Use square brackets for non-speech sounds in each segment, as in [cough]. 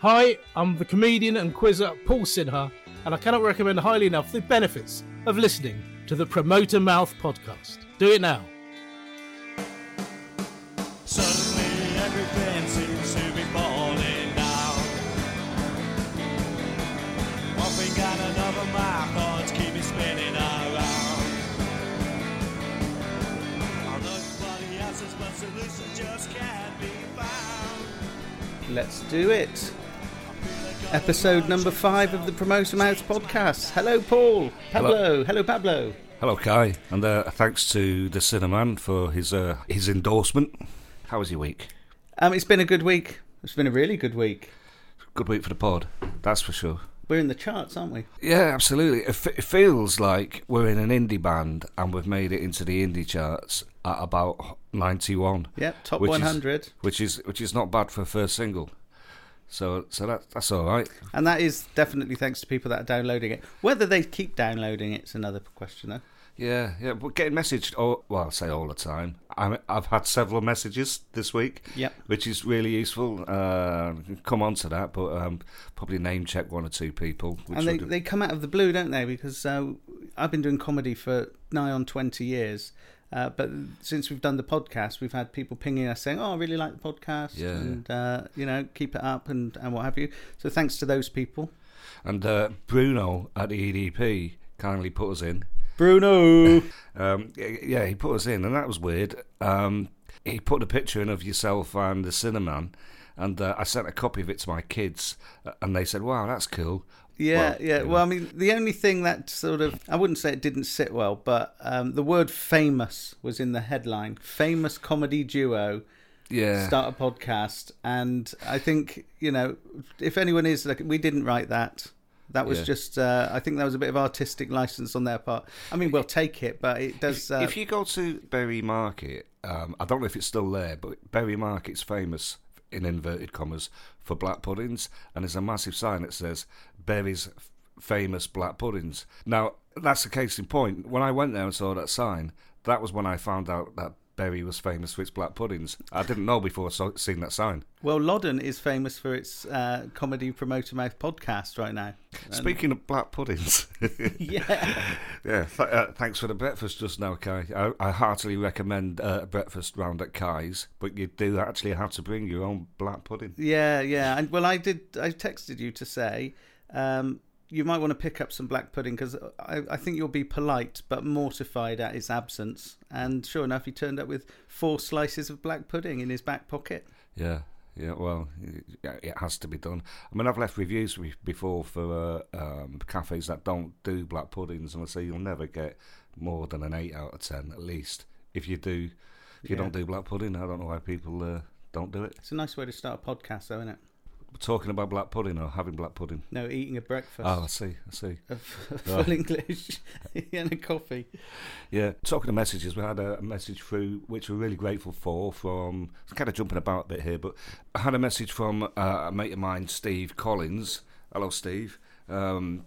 Hi, I'm the comedian and quizzer Paul Sinha, and I cannot recommend highly enough the benefits of listening to the Promoter Mouth podcast. Do it now. Suddenly everything seems to be falling down. One thing and another, my thoughts keep me spinning around. I look for the answers, but solutions just can't be found. Let's do it. Episode number five of the Promoter Mouth podcast. Hello, Paul. Pablo. Hello, Pablo. Hello, Kai, and uh, thanks to the Sinnerman for his uh, his endorsement. How was your week? Um, it's been a good week. It's been a really good week. Good week for the pod, that's for sure. We're in the charts, aren't we? Yeah, absolutely. It, f- it feels like we're in an indie band and we've made it into the indie charts at about ninety one. Yep, top Which is- 100. which is which is not bad for a first single. So so that that's all right. And that is definitely thanks to people that are downloading it. Whether they keep downloading it's another question, though. Yeah, yeah. But getting messaged, all, well, I say all the time. I'm, I've had several messages this week, Yep. which is really useful. Uh, come on to that, but um, probably name check one or two people. Which and they, they come out of the blue, don't they? Because uh, I've been doing comedy for nigh on 20 years. Uh, but since we've done the podcast, we've had people pinging us saying, "Oh, I really like the podcast, Yeah. and uh, you know, keep it up, and, and what have you." So thanks to those people. and uh, Bruno at the EDP kindly put us in. Bruno. [laughs] Um, yeah, he put us in, and that was weird. Um, he put a picture in of yourself and the Sinnerman, and uh, I sent a copy of it to my kids, uh, and they said, "Wow, that's cool." Yeah, Well, yeah. you Well, I mean, the only thing that sort of I wouldn't say it didn't sit well, but um, the word "famous" was in the headline. Famous comedy duo Yeah, start a podcast, and I think you know if anyone is like, we didn't write that. That was Yeah. just. Uh, I think that was a bit of artistic license on their part. I mean, we'll take it, but it does. Uh, if you go to Bury Market, um, I don't know if it's still there, but Bury Market's famous in inverted commas for black puddings, and there's a massive sign that says Bury's famous black puddings. Now that's the case in point. When I went there and saw that sign, that was when I found out that Bury was famous for its black puddings. I didn't know before seeing that sign. well, Loddon is famous for its uh, comedy promoter mouth podcast right now. Speaking of black puddings, [laughs] yeah. [laughs] yeah, th- uh, thanks for the breakfast just now, Kai. I, I heartily recommend uh, a breakfast round at Kai's, but you do actually have to bring your own black pudding. Yeah, yeah. And well, I did. I texted you to say um, you might want to pick up some black pudding because I, I think you'll be polite but mortified at his absence. And sure enough, he turned up with four slices of black pudding in his back pocket. Yeah, yeah. Well, it, it has to be done. I mean, I've left reviews before for uh, um, cafes that don't do black puddings, and I say you'll never get more than an eight out of ten at least. If you do, if you Yeah. don't do black pudding, I don't know why people uh, don't do it. It's a nice way to start a podcast, though, isn't it? Talking about black pudding or having black pudding. No, eating a breakfast Oh, I see. I see. of [laughs] full English [laughs] and a coffee. Yeah, talking of messages, we had a message through which we're really grateful for. From kind of jumping about a bit here, but I had a message from uh, a mate of mine, Steve Collins. Hello, Steve. Um,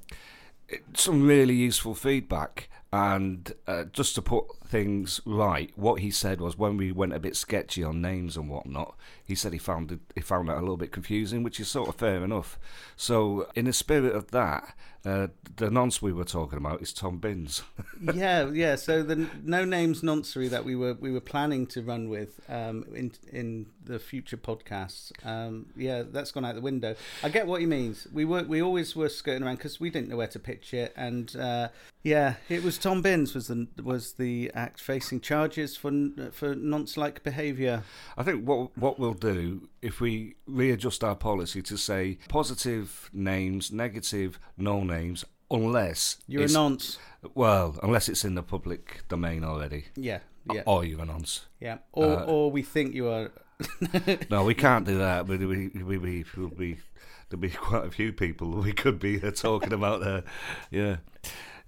it- some really useful feedback, and uh, just to put things right, what he said was when we went a bit sketchy on names and whatnot, he said he found it, he found that a little bit confusing, which is sort of fair enough. So, in the spirit of that, uh, the nonce we were talking about is Tom Binns. [laughs] yeah, yeah. So the no names noncery that we were we were planning to run with um, in in the future podcasts, um, yeah, that's gone out the window. I get what he means. We were we always were skirting around because we didn't know where to pitch it, and uh, yeah, it was Tom Binns was the was the act facing charges for for nonce like behaviour. I think what what we'll do if we readjust our policy to say positive names, negative no names, unless You're a it's- nonce. Well, unless it's in the public domain already, Yeah, yeah, or you're a nonce. yeah. Or uh, or we think you are. [laughs] No, we can't do that. But we we we will be there'll be quite a few people we could be uh, [laughs] talking about there. Yeah,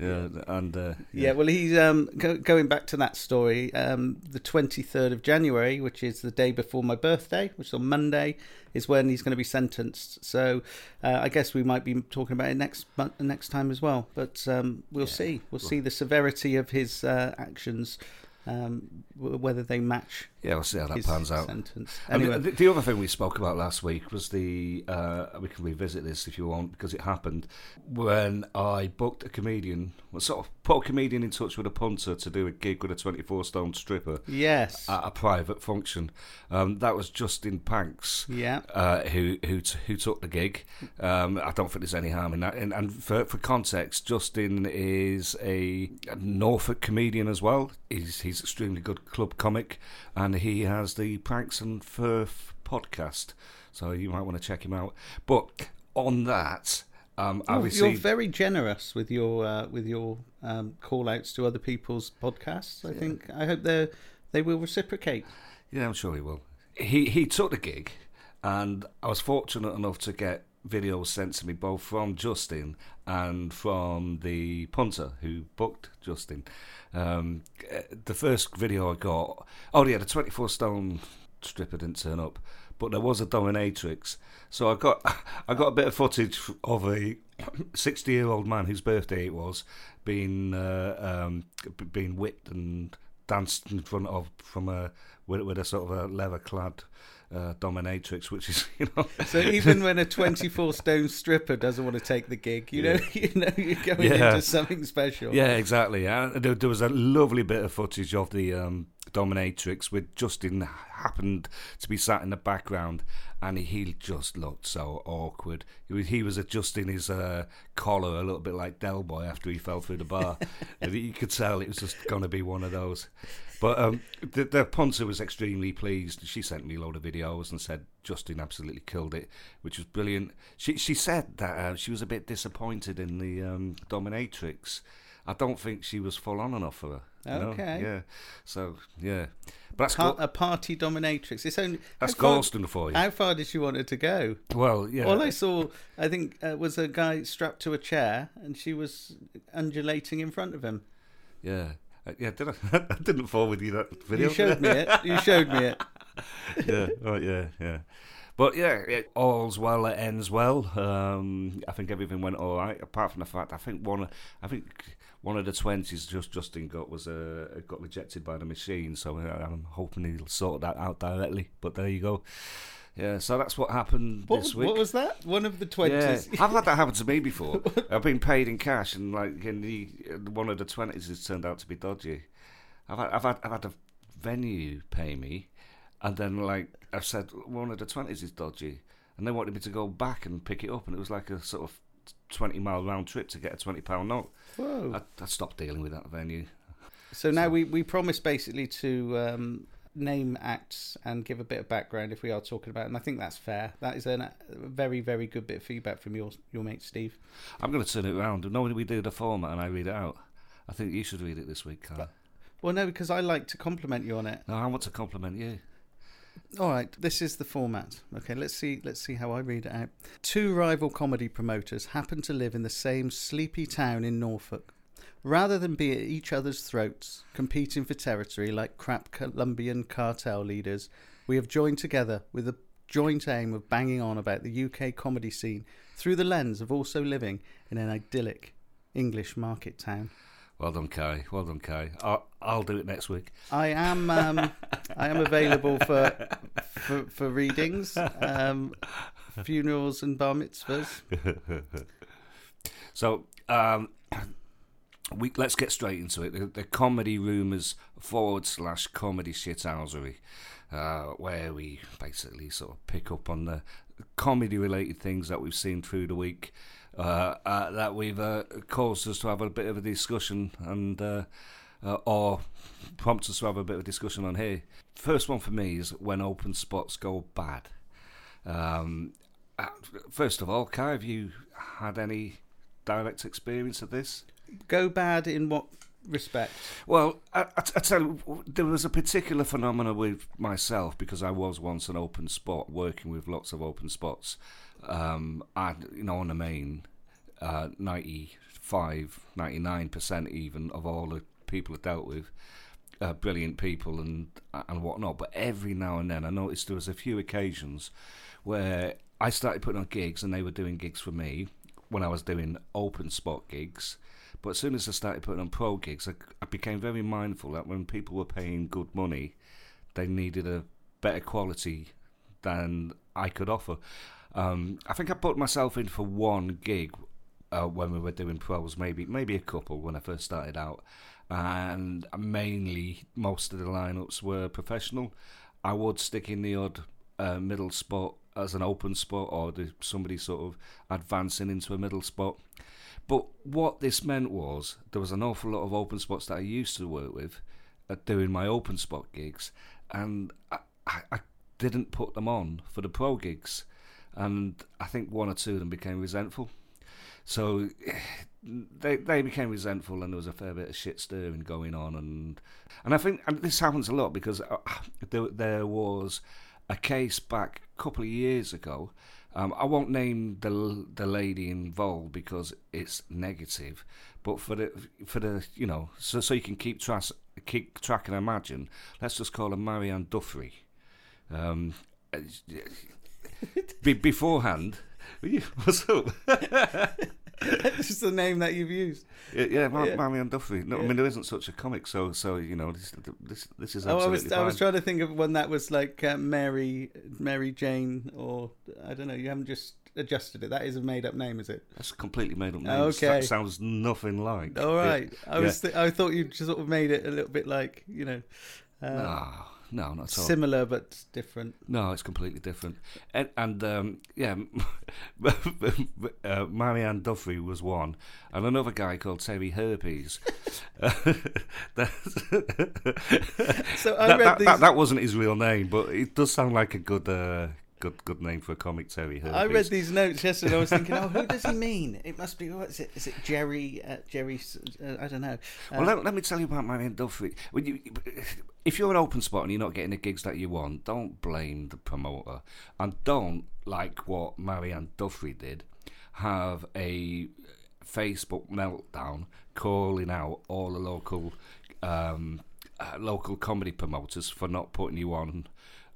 yeah, and uh, Yeah, well, he's um, go, going back to that story. Um, the twenty third of January, which is the day before my birthday, which is on Monday, is when he's going to be sentenced. So uh, I guess we might be talking about it next month, next time as well. But um, we'll see. We'll see the severity of his uh, actions um, whether they match Yeah, we'll see how that pans out. sentence. And Anyway, the, the other thing we spoke about last week was the uh, we can revisit this if you want because it happened when I booked a comedian, well, sort of put a comedian in touch with a punter to do a gig with a twenty four stone stripper yes, at a private function. Um, that was Justin Panks. yeah, Uh, who who t- who took the gig? Um, I don't think there's any harm in that. And, and for for context, Justin is a, Norfolk comedian as well. He's he's extremely good club comic, and he has the Pranks and Furf podcast. So you might want to check him out. But on that, um, Oh, you're very generous with your uh, with your um, call outs to other people's podcasts. I think I hope they they will reciprocate. Yeah, I'm sure he will. He he took the gig, and I was fortunate enough to get videos sent to me both from Justin and from the punter who booked Justin. Um, the first video I got, oh yeah, the 24 stone stripper didn't turn up, but there was a dominatrix. So I got [laughs] I got a bit of footage of a [coughs] 60 year old man whose birthday it was being uh, um, being whipped and danced in front of from a with, with a sort of a leather clad uh, dominatrix, which is [laughs] you know So even when a 24 stone stripper doesn't want to take the gig, you know, [laughs] you know, you're going Yeah. into something special. Yeah, exactly. Yeah, there, there was a lovely bit of footage of the um, dominatrix with Justin happened to be sat in the background, and he, he just looked so awkward. He was, he was adjusting his uh, collar a little bit like Del Boy after he fell through the bar, [laughs] you could tell it was just going to be one of those. But um, the, the punter was extremely pleased. She sent me a load of videos and said Justin absolutely killed it, which was brilliant. She she said that uh, she was a bit disappointed in the um, dominatrix. I don't think she was full on enough for her. you know? Okay. Yeah. So yeah, but that's Gal- a party dominatrix. It's only that's Gorleston for you. How far did she want her to go? well, yeah. All I saw, I think, uh, was a guy strapped to a chair, and she was undulating in front of him. yeah. Uh, yeah, did I? [laughs] I didn't forward you that video. You showed me it. You showed me it. [laughs] yeah, right, yeah, yeah. But yeah, it, all's well that ends well. Um, I think everything went all right, apart from the fact I think one, I think one of the twenties just Justin got was uh, got rejected by the machine. So uh, I'm hoping he'll sort that out directly. But there you go. Yeah, so that's what happened What, this was- week. what was that? One of the twenties. Yeah. I've had that happen to me [laughs] before. I've been paid in cash, and like in the one of the twenties has turned out to be dodgy. I've had, I've had I've had a venue pay me, and then like I've said one of the twenties is dodgy, and they wanted me to go back and pick it up, and it was like a sort of twenty mile round trip to get a twenty pound note. Whoa. I, I stopped dealing with that venue. So now we, we promise basically to um, name acts and give a bit of background if we are talking about and I think that's fair. That is a very, very good bit of feedback from your your mate Steve. I'm going to turn it around. Normally we do the format and I read it out. I think you should read it this week, Carl. Well, no, because I like to compliment you on it. No, I want to compliment you. All right, this is the format. Okay, let's see. Let's see how I read it out. Two rival comedy promoters happen to live in the same sleepy town in Norfolk. Rather than be at each other's throats, competing for territory like crap Colombian cartel leaders, we have joined together with a joint aim of banging on about the UK comedy scene through the lens of also living in an idyllic English market town. Well done, Kai. Well done, Kai. I'll, I'll do it next week. I am um, I am available for for, for readings, um, funerals and bar mitzvahs. [laughs] So, um, we let's get straight into it. The, the comedy rumours forward slash comedy shithousery, uh, where we basically sort of pick up on the comedy related things that we've seen through the week. Uh, uh, that we've uh, caused us to have a bit of a discussion and uh, uh, or prompt us to have a bit of a discussion on here. First one for me is when open spots go bad. Um, first of all, Kai, have you had any direct experience of this? Go bad in what respect? Well, I, I, I tell you, there was a particular phenomenon with myself because I was once an open spot, working with lots of open spots. Um, I, you know, on the main, uh, 95, 99% even of all the people I dealt with, uh, brilliant people and and whatnot. But every now and then, I noticed there was a few occasions where I started putting on gigs and they were doing gigs for me, when I was doing open spot gigs. But as soon as I started putting on pro gigs, I, I became very mindful that when people were paying good money, they needed a better quality than I could offer. Um, I think I put myself in for one gig uh, when we were doing pros, maybe maybe a couple when I first started out, and mainly most of the lineups were professional. I would stick in the odd uh, middle spot as an open spot, or somebody sort of advancing into a middle spot. But what this meant was there was an awful lot of open spots that I used to work with at doing my open spot gigs, and I, I, I didn't put them on for the pro gigs, and I think one or two of them became resentful. So [sighs] they they became resentful, and there was a fair bit of shit stirring going on, and and I think and this happens a lot because uh, [sighs] there there was a case back a couple of years ago. Um, I won't name the the lady involved because it's negative, but for the for the you know so so you can keep track keep track and imagine. Let's just call her Marianne Duffrey. Um, [laughs] be, beforehand, [laughs] what's up? [laughs] That's [laughs] just the name that you've used. Yeah, yeah, Mar- Yeah. Marianne Duffrey. No, I mean there isn't such a comic, so so you know this this this is Oh, I absolutely was I was trying to think of one that was like uh, Mary Mary Jane or I don't know. You haven't just adjusted it. That is a made up name, is it? That's a completely made up name. Okay. That sounds nothing like. All right, it. I was th- I thought you just sort of made it a little bit like you know. Uh, No, no, not at all. Similar but different. No, it's completely different. And, and um, yeah, [laughs] uh, Marianne Duffy was one, and another guy called Terry Herpes. [laughs] That's- So I that, read that, these. that, that wasn't his real name, but it does sound like a good uh, good good name for a comic, Terry Herpes. I read these notes yesterday. I was thinking, oh, who does he [laughs] mean? It must be what is it? Is it Jerry? Uh, Jerry? Uh, I don't know. Uh, Well, let, let me tell you about Marianne Duffy. When you, if you're an open spot and you're not getting the gigs that you want, don't blame the promoter, and don't like what Marianne Duffy did. Have a Facebook meltdown calling out all the local um, uh, local comedy promoters for not putting you on.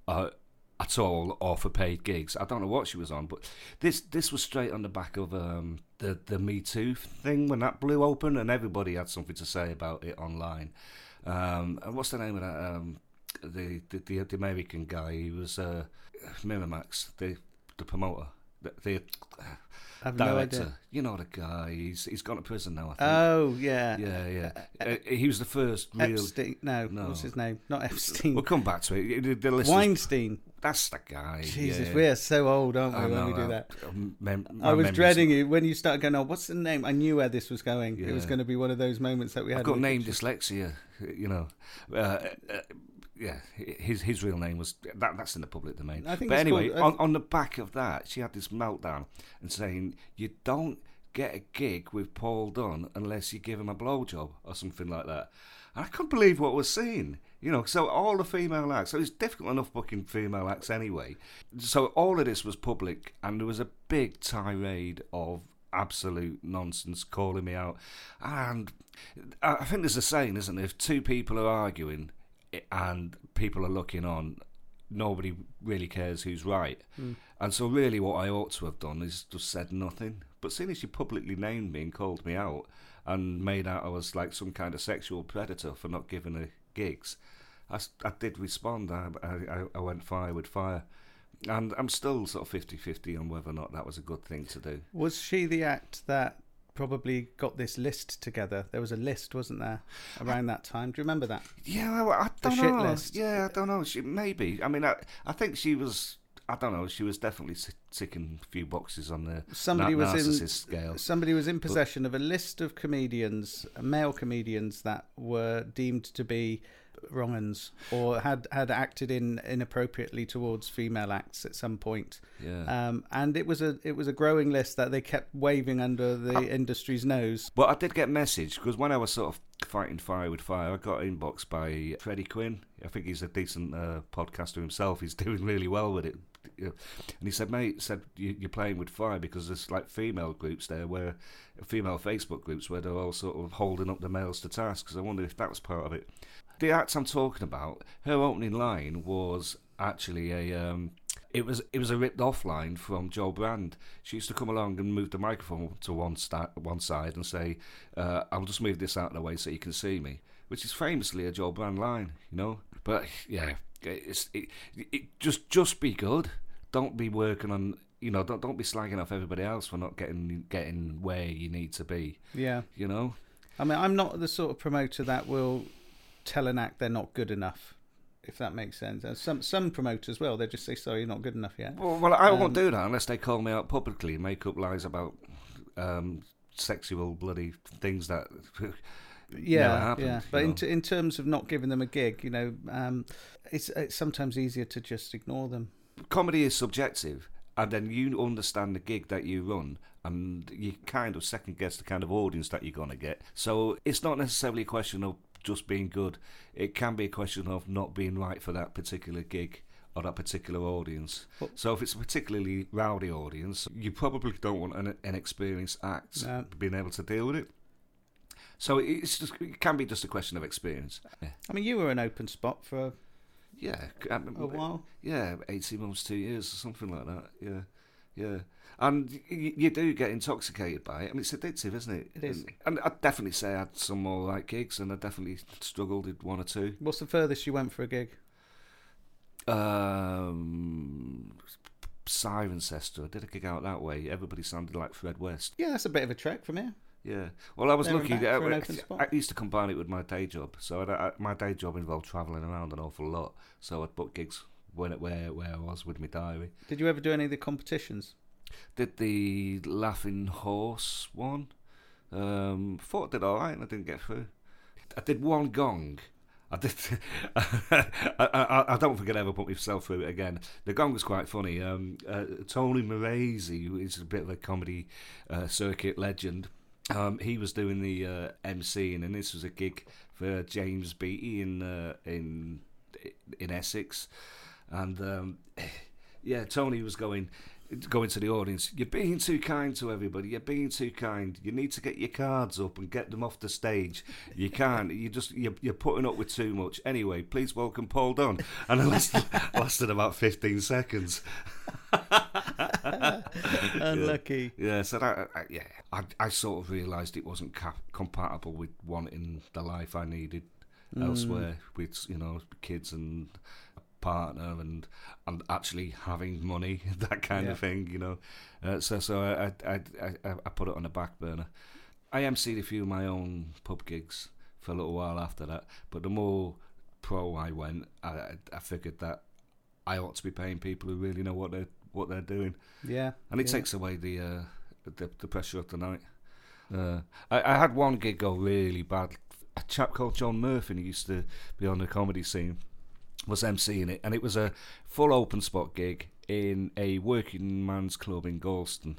Uh, at all or for paid gigs. I don't know what she was on, but this this was straight on the back of um, the the Me Too thing when that blew open, and everybody had something to say about it online. Um, and what's the name of that? Um, the, the the the American guy. He was uh, Miramax, the the promoter, the, the no director. idea. you know the guy. He's he's gone to prison now. I think. Oh yeah. yeah, yeah. Uh, he was the first real. Epstein. No, No. what's his name? Not Epstein. We'll come back to it. The, the Weinstein. That's the guy. Jesus, yeah. we're so old, aren't we, I when know, we do that? mem- I was dreading it when you started going, oh, what's the name? I knew where this was going. It was going to be one of those moments that we had. I've got name dyslexia, you know. Uh, uh, yeah, his his real name was that. That's in the public domain. I think but anyway, called- on, on the back of that, she had this meltdown and saying, "You don't get a gig with Paul Dunn unless you give him a blowjob or something like that." And I couldn't believe what was seen. You know, so all the female acts. So it's difficult enough booking female acts anyway. So all of this was public, and there was a big tirade of absolute nonsense calling me out. And I think there's a saying, isn't there? If two people are arguing and people are looking on, nobody really cares who's right. Hmm. And so, really, what I ought to have done is just said nothing. But seeing as you publicly named me and called me out and made out I was like some kind of sexual predator for not giving her gigs, I, I did respond. I, I, I went fire with fire. And I'm still sort of 50 50 on whether or not that was a good thing to do. Was she the act that probably got this list together? There was a list, wasn't there, around that time? Do you remember that? Yeah, well, I don't shit know. list. Yeah, I don't know. She maybe. I mean, I, I think she was. I don't know. She was definitely ticking a few boxes on the Somebody na- was in narcissist scale. somebody was in possession of a list of comedians, male comedians that were deemed to be wrong uns or had had acted in inappropriately towards female acts at some point. Yeah. Um, and it was a it was a growing list that they kept waving under the industry's nose. But I did get a message because when I was sort of fighting fire with fire, I got inboxed by Freddie Quinn. I think he's a decent uh, podcaster himself. He's [laughs] doing really well with it. And he said, mate, said you, you're playing with fire because there's like female groups there where female Facebook groups where they're all sort of holding up the males to task. Because I wondered if that was part of it. The act I'm talking about, her opening line was actually a. Um, it was it was a ripped off line from Jo Brand. She used to come along and move the microphone to one sta- one side and say, uh, "I'll just move this out of the way so you can see me," which is famously a Jo Brand line, you know. But yeah, it's it, it just just be good. Don't be working on you know don't don't be slagging off everybody else for not getting getting where you need to be. Yeah. You know. I mean, I'm not the sort of promoter that will tell an act they're not good enough, if that makes sense. And some some promoters will. They just say, "Sorry, you're not good enough yet." Well, well I Um, won't do that unless they call me out publicly and make up lies about um, sexual bloody things that. [laughs] Yeah, never happened, yeah. But in, t- in terms of not giving them a gig, you know, um, it's it's sometimes easier to just ignore them. comedy is subjective, and then you understand the gig that you run, and you kind of second guess the kind of audience that you're going to get. So it's not necessarily a question of just being good. It can be a question of not being right for that particular gig or that particular audience. Well- so if it's a particularly rowdy audience, you probably don't want an, an experienced act being able to deal with it. So it's just it can be just a question of experience. Yeah, I mean, you were an open spot for yeah. I mean, um, a while. yeah, 18 months, two years, or something like that. Yeah, yeah. And you, you do get intoxicated by it. I mean, it's addictive, isn't it? It is. And, I'd definitely say I had some more right gigs, and I definitely struggled with one or two. What's the furthest you went for a gig? Um, Cirencester, I did a gig out that way. Everybody sounded like Fred West. Yeah, that's a bit of a trek from here. Yeah. Well, I was There lucky. back that for an I. I used to combine it with my day job. So I, I, my day job involved travelling around an awful lot. So I'd book gigs when it, where where I was with my diary. Did you ever do any of the competitions? Did the Laughing Horse one. Um, thought I did all right, and I didn't get through. I did one gong. I did. [laughs] I, I, I don't think I'd ever put myself through it again. The gong was quite funny. Um, uh, Tony Moresi, who is a bit of a comedy uh, circuit legend, um, he was doing the uh, MC, and this was a gig for James Beattie in uh, in in Essex, and um, yeah, Tony was going going to the audience. You're being too kind to everybody. You're being too kind. You need to get your cards up and get them off the stage. You can't. You just you're, you're putting up with too much. Anyway, please welcome Paul Dunn. And it lasted, [laughs] lasted about 15 seconds. [laughs] Unlucky. Yeah, so that I, yeah, I, I sort of realised it wasn't cap- compatible with wanting the life I needed mm. elsewhere with you know kids and partner and and actually having money [laughs] that kind Yeah. of thing. You know, uh, so so I I, I I put it on the back burner. I emceed a few of my own pub gigs for a little while after that, but the more pro I went, I I- I figured that I ought to be paying people who really know what they're what they're doing Yeah. and it yeah. takes away the, uh, the the pressure of the night. Uh, I, I had one gig go really bad. A chap called John Murphy, who used to be on the comedy scene, was emceeing it, and it was a full open spot gig in a working man's club in Gorleston,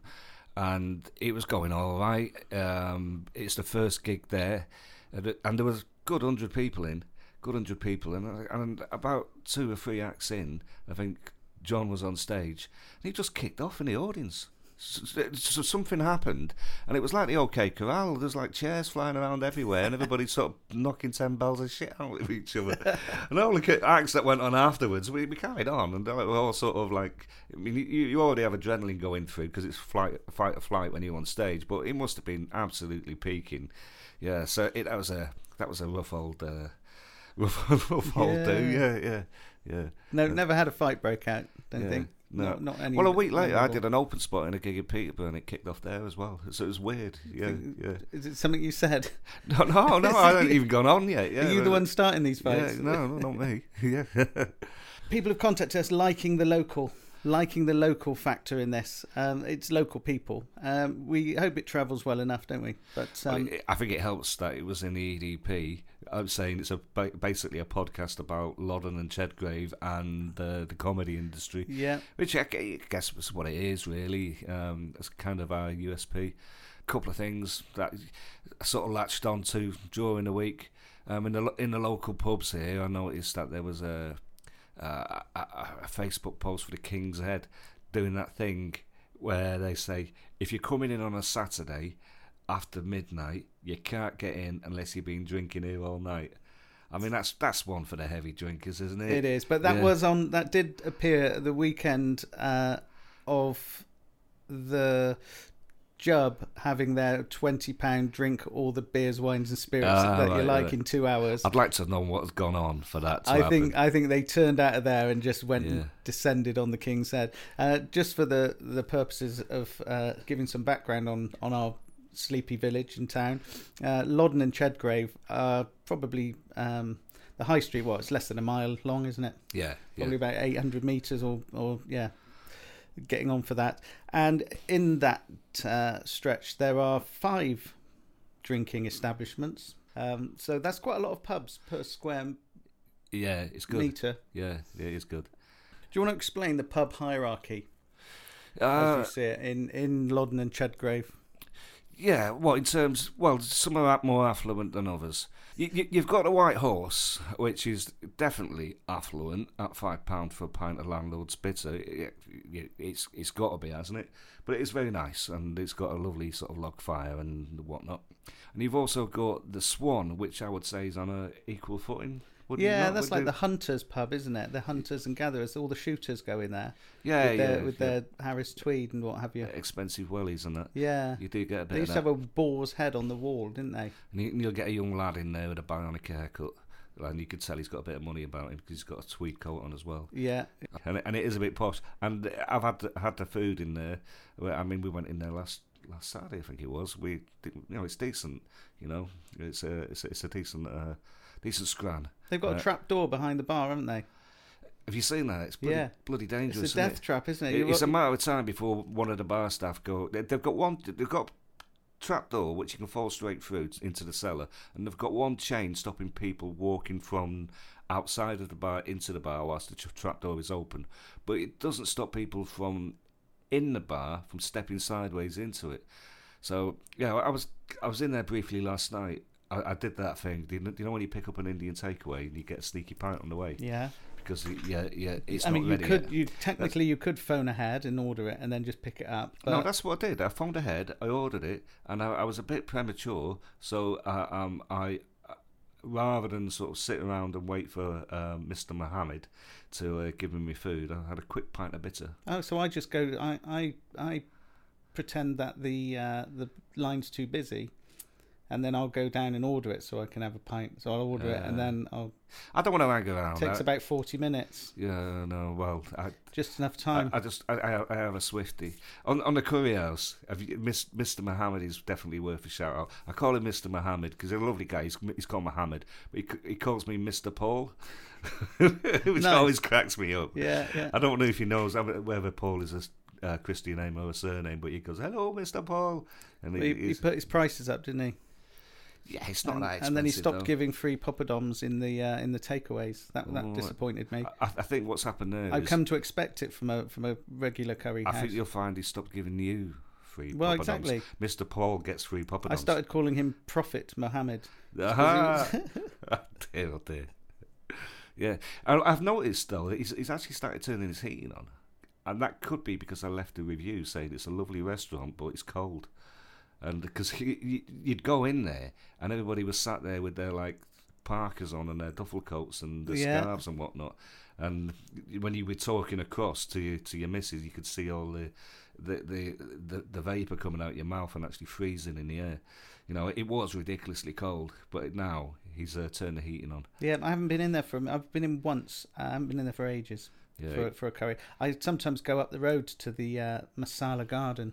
and it was going all right. Um, it's the first gig there, and there was good hundred people in, good hundred people, and and about two or three acts in, I think John was on stage, and he just kicked off in the audience. S- s- So something happened, and it was like the OK Corral. There's like chairs flying around everywhere, and everybody [laughs] sort of knocking ten bells of shit out of each other. and all the acts that went on afterwards, we, we carried on, and were all sort of like. I mean, you, you already have adrenaline going through because it's flight, fight or flight when you're on stage, but it must have been absolutely peaking. Yeah, so it that was a that was a rough old. Uh, [laughs] rough, rough old do, Yeah. yeah, yeah, yeah. No, never had a fight break out. Don't Yeah, think. No. Not, not any. Well, a week later, I did an open spot in a gig in Peterborough, and it kicked off there as well. So it was weird. Yeah, yeah. Is it something you said? [laughs] No, no, no I haven't even gone on yet. Yeah, Are you the one starting these Yeah, fights? no, no, not me. [laughs] Yeah, [laughs] People have contacted us liking the local, liking the local factor in this. Um, it's local people. Um, we hope it travels well enough, don't we? But Well, um, it- I think it helps that it was in the EDP. I'm saying it's a basically a podcast about Loddon and Chedgrave and uh, the comedy industry. yeah, Which I guess is what it is, really. Um, it's kind of our USP. A couple of things that I sort of latched onto during the week. Um, in the in the local pubs here, I noticed that there was a, uh, a a Facebook post for the King's Head doing that thing where they say if you're coming in on a Saturday after midnight, you can't get in unless you've been drinking here all night. I mean, that's that's one for the heavy drinkers, isn't it? It is, but that Yeah. was on. That did appear the weekend uh, of the Jub having their twenty pound drink all the beers, wines, and spirits Ah, that you like right. in two hours. I'd like to know what's gone on for that. To I happen. think I think they turned out of there and just went Yeah. and descended on the king's head. Uh, just for the the purposes of uh, giving some background on on our sleepy village in town, uh, Loddon and Chedgrave are probably um, the high street. Well, it's less than a mile long, isn't it? yeah, yeah. Probably about eight hundred meters or or yeah. Getting on for that, and in that uh, stretch, there are five drinking establishments. Um, so that's quite a lot of pubs per square yeah, it's good. meter. Yeah, yeah, it's good. Do you want to explain the pub hierarchy as Uh, you see it in, in Loddon and Chedgrave? Yeah, well, in terms, well, some are more affluent than others. You, you've got a White Horse, which is definitely affluent at five pound for a pint of landlord's bitter. It, it, it's it's got to be, hasn't it? But it is very nice, and it's got a lovely sort of log fire and whatnot. And you've also got the Swan, which I would say is on a equal footing. Yeah, not? that's like you- the hunters pub, isn't it? The hunters and gatherers. All the shooters go in there yeah, with, their, yeah, with yeah. their Harris Tweed and what have you. expensive wellies and that. Yeah, You do get a bit. they used to have a boar's head on the wall, didn't they? And you- you'll get a young lad in there with a bionic haircut. And you could tell he's got a bit of money about him because he's got a tweed coat on as well. Yeah, And, and it is a bit posh. And I've had the, had the food in there. I mean, we went in there last last Saturday, I think it was. We, did, you know, it's decent. You know, it's a it's a, it's a decent uh, decent scran. they've got Uh, a trap door behind the bar, haven't they? Have you seen that? It's bloody, Yeah. bloody dangerous. It's a death it? trap, isn't it? You're It's a matter of time before one of the bar staff go. they- They've got one. They've got trap door which you can fall straight through into the cellar, and they've got one chain stopping people walking from outside of the bar into the bar whilst the tra- door is open. But it doesn't stop people from in the bar from stepping sideways into it. So yeah, I was I was in there briefly last night. I, I did that thing. Do you, know, do you know when you pick up an Indian takeaway and you get a sneaky pint on the way yeah. because yeah yeah it's I not mean, you ready could yet. you technically you could phone ahead and order it and then just pick it up. But no, that's what I did. I phoned ahead, I ordered it, and I, I was a bit premature, so uh, um, I, uh, rather than sort of sit around and wait for uh, Mr. Mohammed to uh, give me food, I had a quick pint of bitter. Oh, so I just go. I I I pretend that the uh, the line's too busy, and then I'll go down and order it so I can have a pint. So I'll order it, and then I'll. I don't want to hang around. It takes I- about forty minutes, yeah, no, well, I, just enough time. I just I, I, I have a Swifty on on the curry house. Have you, Mr. Mohammed is definitely worth a shout out. I call him Mr. Mohammed because he's a lovely guy. He's, he's called Mohammed, but he, he calls me Mr. Paul, [laughs] which Nice. always cracks me up. yeah, yeah. I don't know if he knows whether Paul is a uh, Christian name or a surname, but he goes, "Hello, Mister Paul," and He, he, he put his prices up, didn't he? Yeah, it's not and, that expensive. and then he stopped though. giving free poppadoms in the uh, in the takeaways. That that Oh, disappointed me. I, I think what's happened there I've come to expect it from a from a regular curry I house. think you'll find he stopped giving you free. well, poppadoms. exactly. Mister Paul gets free poppadoms. I started calling him Prophet Mohammed. Aha! [laughs] [laughs] dear, oh dear. Yeah, I, I've noticed though that he's, he's actually started turning his heating on, and that could be because I left a review saying it's a lovely restaurant, but it's cold, and because you'd go in there and everybody was sat there with their like parkas on and their duffel coats and the Yeah. scarves and whatnot, and when you were talking across to your to your missus, you could see all the the, the the the vapor coming out your mouth and actually freezing in the air. You know, it was ridiculously cold, but now he's uh, turned the heating on. Yeah, I haven't been in there for. I've been in once. I haven't been in there for ages Yeah, for for a curry. I sometimes go up the road to the uh, Masala Garden.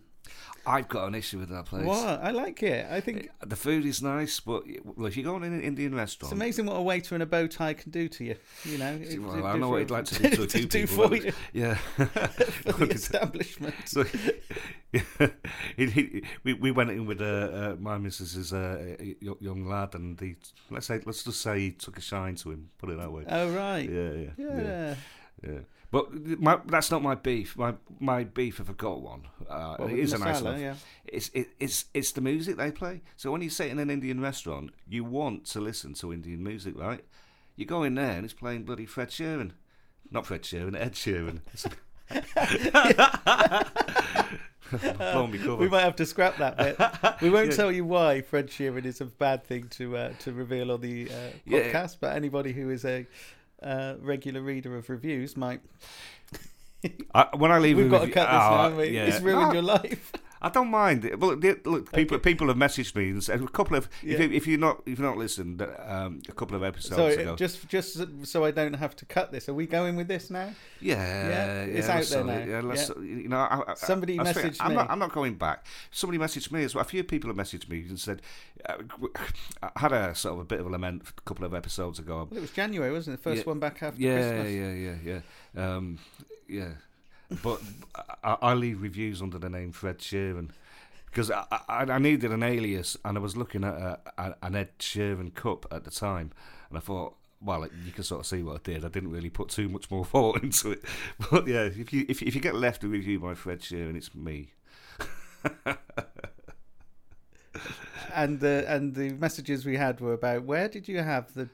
I've got an issue with that place. What? I like it. I think The food is nice, but well, if you go in an Indian restaurant, it's amazing what a waiter in a bow tie can do to you. You know, it- well, it I know what he'd like to [laughs] do to a few do people. for you [laughs] Yeah. [laughs] for the establishment. So, he, he, we we went in with uh, uh, my missus's uh, young lad, and he let's say let's just say he took a shine to him. Put it that way. Oh right. Yeah, yeah, Yeah. yeah. yeah. But my, that's not my beef. My my beef, if I got one, uh, Well, it is a nice one. yeah. It's it, it's it's the music they play. So when you sit in an Indian restaurant, you want to listen to Indian music, right? You go in there and it's playing bloody Fred Sheeran, not Fred Sheeran, Ed Sheeran. [laughs] We might have to scrap that bit. We won't Yeah. tell you why Fred Sheeran is a bad thing to uh, to reveal on the uh, Yeah. podcast, but anybody who is a uh, regular reader of reviews might. I, when I leave, We've got to cut this oh, now, yeah. It's ruined No, your life. I don't mind. Well, the- look, people people have messaged me and said a couple of. Yeah. If, you, if you're not if you're not listened, um, a couple of episodes Sorry, ago. just just so I don't have to cut this. Are we going with this now? Yeah, Yeah, yeah, it's let's out there sort it. now. Yeah, let's, You know, I, I, Somebody I, I messaged I'm me. Not, I'm not going back. Somebody messaged me as well. A few people have messaged me and said, uh, I had a sort of a bit of a lament a couple of episodes ago. Well, it was January, wasn't it? The first Yeah. one back after Yeah, Christmas. yeah, yeah, yeah, um, yeah. But I, I leave reviews under the name Fred Sheeran because I, I, I needed an alias, and I was looking at a, an Ed Sheeran cup at the time, and I thought. Well, you can sort of see what I did. I didn't really put too much more [laughs] thought into it, but yeah, if you if, if you get left a review by Fred Sheeran, it's me. [laughs] And the and the messages we had were about where did you have the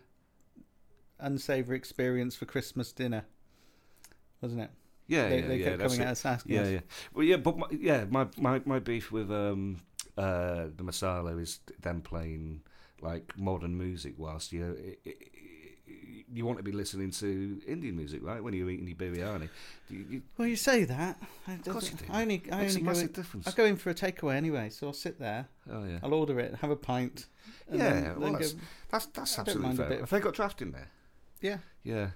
unsavory experience for Christmas dinner? Wasn't it? Yeah, they yeah, they yeah. kept that's coming it. at us asking Yeah, us. yeah. Well, yeah, but my, yeah, my, my my beef with um uh the Masala is them playing like modern music whilst you i- i- you want to be listening to Indian music, right? When you're eating your biryani, you, you, Well, you say that. I, course you do. I only, I makes a only go. In, difference. I go in for a takeaway anyway, so I'll sit there. Oh yeah, I'll order it, have a pint. yeah. then- well, then that's, go- that's that's absolutely fair. bit of- Have they got draft in there? yeah. Yeah.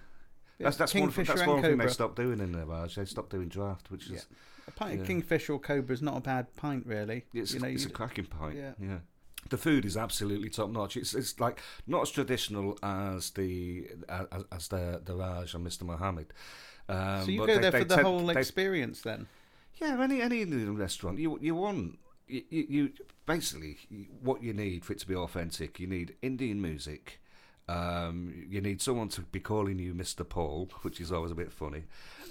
Yeah. That's that's one, that's one thing they stopped doing in there, Raj. They stopped doing draft, which is A pint Yeah. of Kingfisher or Cobra is not a bad pint, really. It's, you know, it's a cracking pint. yeah. Yeah. The food is absolutely top notch. It's it's like not as traditional as the as, as the the Raj and Mr Mohammed. Um, so you but go they- there for the tend- whole they- experience, then. Yeah, any any Indian restaurant you you want you, you, you basically what you need for it to be authentic. You need Indian music. Um, you need someone to be calling you Mr. Paul, which is always a bit funny,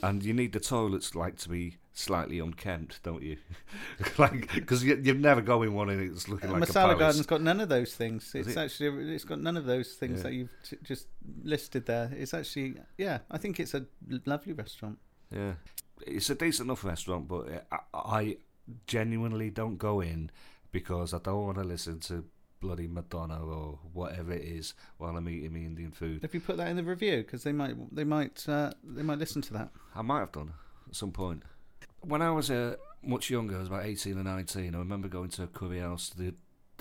and you need the toilets like to be slightly unkempt, don't you? [laughs] like because you, you've never go in one and it's looking like a Masala palace. Garden's got none of those things. Is It's it? actually it's got none of those things Yeah. that you've t- just listed there. It's actually yeah, I think it's a lovely restaurant. Yeah, it's a decent enough restaurant, but I, I genuinely don't go in because I don't want to listen to bloody Madonna or whatever it is while I'm eating my Indian food. If you put that in the review, because they might they might uh, they might listen to that. I might have done at some point. When I was uh, much younger, I was about 18 or 19, I remember going to a curry house the,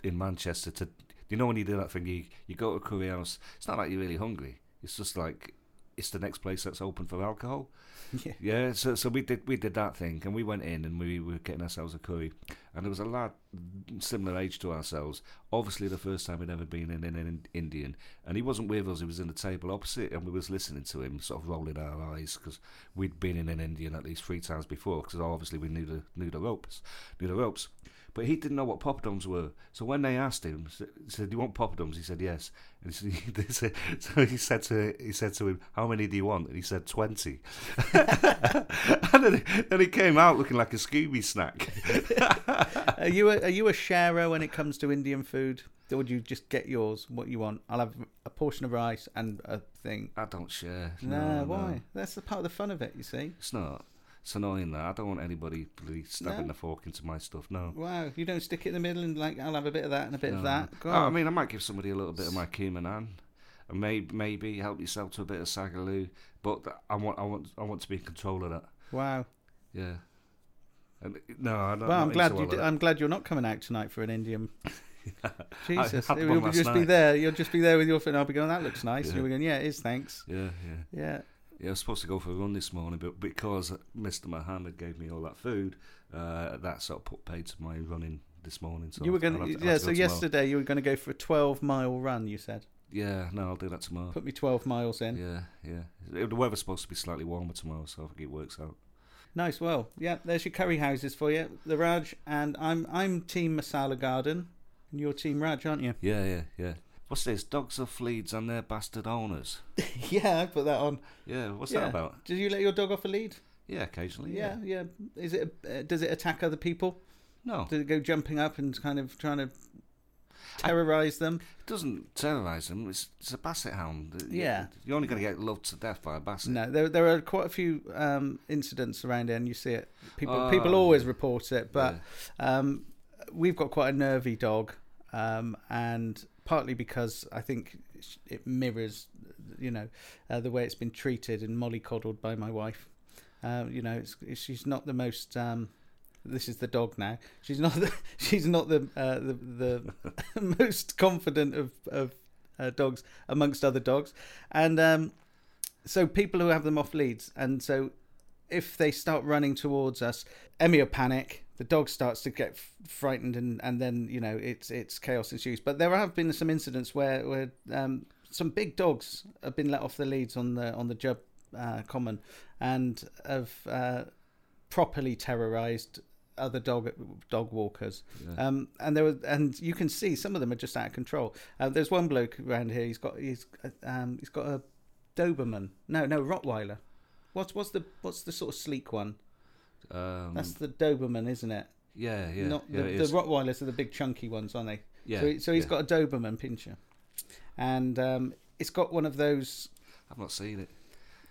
in Manchester to. You know when you do that thing, you, you go to a curry house, it's not like you're really hungry. It's just like, it's the next place that's open for alcohol. [laughs] Yeah. Yeah, so so we did we did that thing, and we went in and we were getting ourselves a curry, and there was a lad similar age to ourselves. Obviously, the first time he'd ever been in, in an Indian, and he wasn't with us. He was in the table opposite, and we was listening to him, sort of rolling our eyes because we'd been in an Indian at least three times before. Because obviously we knew the knew the ropes, knew the ropes. But he didn't know what poppadoms were. So when they asked him, said, "Do you want poppadoms?" He said, "Yes." And he said, [laughs] [laughs] so he said to he said to him, "How many do you want?" And he said, 20. [laughs] and then, then he came out looking like a Scooby snack. are you a, are you a sharer when it comes to Indian food, or would you just get yours what you want? I'll have a portion of rice and a thing. I don't share. No, No, why? no. That's the part of the fun of it. You see. It's not. It's annoying that I don't want anybody really stabbing No? the fork into my stuff. No. Wow, you don't stick it in the middle and like I'll have a bit of that and a bit of that. Oh, I mean, I might give somebody a little bit of my cumin and maybe maybe help yourself to a bit of sag aloo. But I want I want I want to be in control of that. wow. Yeah. And, no, I'm not, Well, I'm glad you. Did, I'm glad you're not coming out tonight for an Indian. [laughs] Jesus, one you'll just be there. You'll just be there with your friend. I'll be going. That looks nice. Yeah. And you'll be going. Yeah, it is. Thanks. Yeah, yeah. Yeah. Yeah, I was supposed to go for a run this morning, but because Mr. Mohammed gave me all that food, uh, that sort of put paid to my running this morning. So you were going. to Yeah. to So tomorrow. yesterday you were going to go for a 12 mile run. You said. Yeah, no, I'll do that tomorrow. Put me 12 miles in. Yeah, yeah. The weather's supposed to be slightly warmer tomorrow, so I think it works out. Nice. Well, yeah. There's your curry houses for you, the Raj, and I'm I'm Team Masala Garden, and you're Team Raj, aren't you? Yeah, yeah, yeah. What's this? Dogs of Fleets and their bastard owners. [laughs] yeah, I put that on. Yeah, what's yeah. that about? Did you let your dog off a lead? Yeah, occasionally. Yeah, yeah. Is it? Uh, does it attack other people? No. Does it go jumping up and kind of trying to? terrorise them. It doesn't terrorise them. It's, it's a basset hound. Yeah. You're only going to get loved to death by a basset. No, there there are quite a few um, incidents around here, and you see it. People Oh, people always report it, but um, we've got quite a nervy dog, um, and partly because I think it mirrors, you know, uh, the way it's been treated and mollycoddled by my wife. Uh, you know, it's, it's, she's not the most. Um, this is the dog now. She's not. The, [laughs] she's not the uh, the, the [laughs] most confident of of uh, dogs amongst other dogs, and um, so people who have them off leads, and so if they start running towards us, Emmy will panic. The dog starts to get f- frightened, and, and then you know it's it's chaos ensues. But there have been some incidents where where um, some big dogs have been let off the leads on the on the Jub uh, Common, and have uh, properly terrorised other dog dog walkers. Um, and there were, and you can see some of them are just out of control. Uh, there's one bloke around here. He's got he's um, he's got a Doberman. No, no Rottweiler. What's what's the what's the sort of sleek one? Um, That's the Doberman, isn't it? yeah, yeah. Not yeah, the. Rottweilers are the big chunky ones, aren't they? Yeah, So, he- so he's yeah. got a Doberman pinscher, and um, it's got one of those. I've not seen it.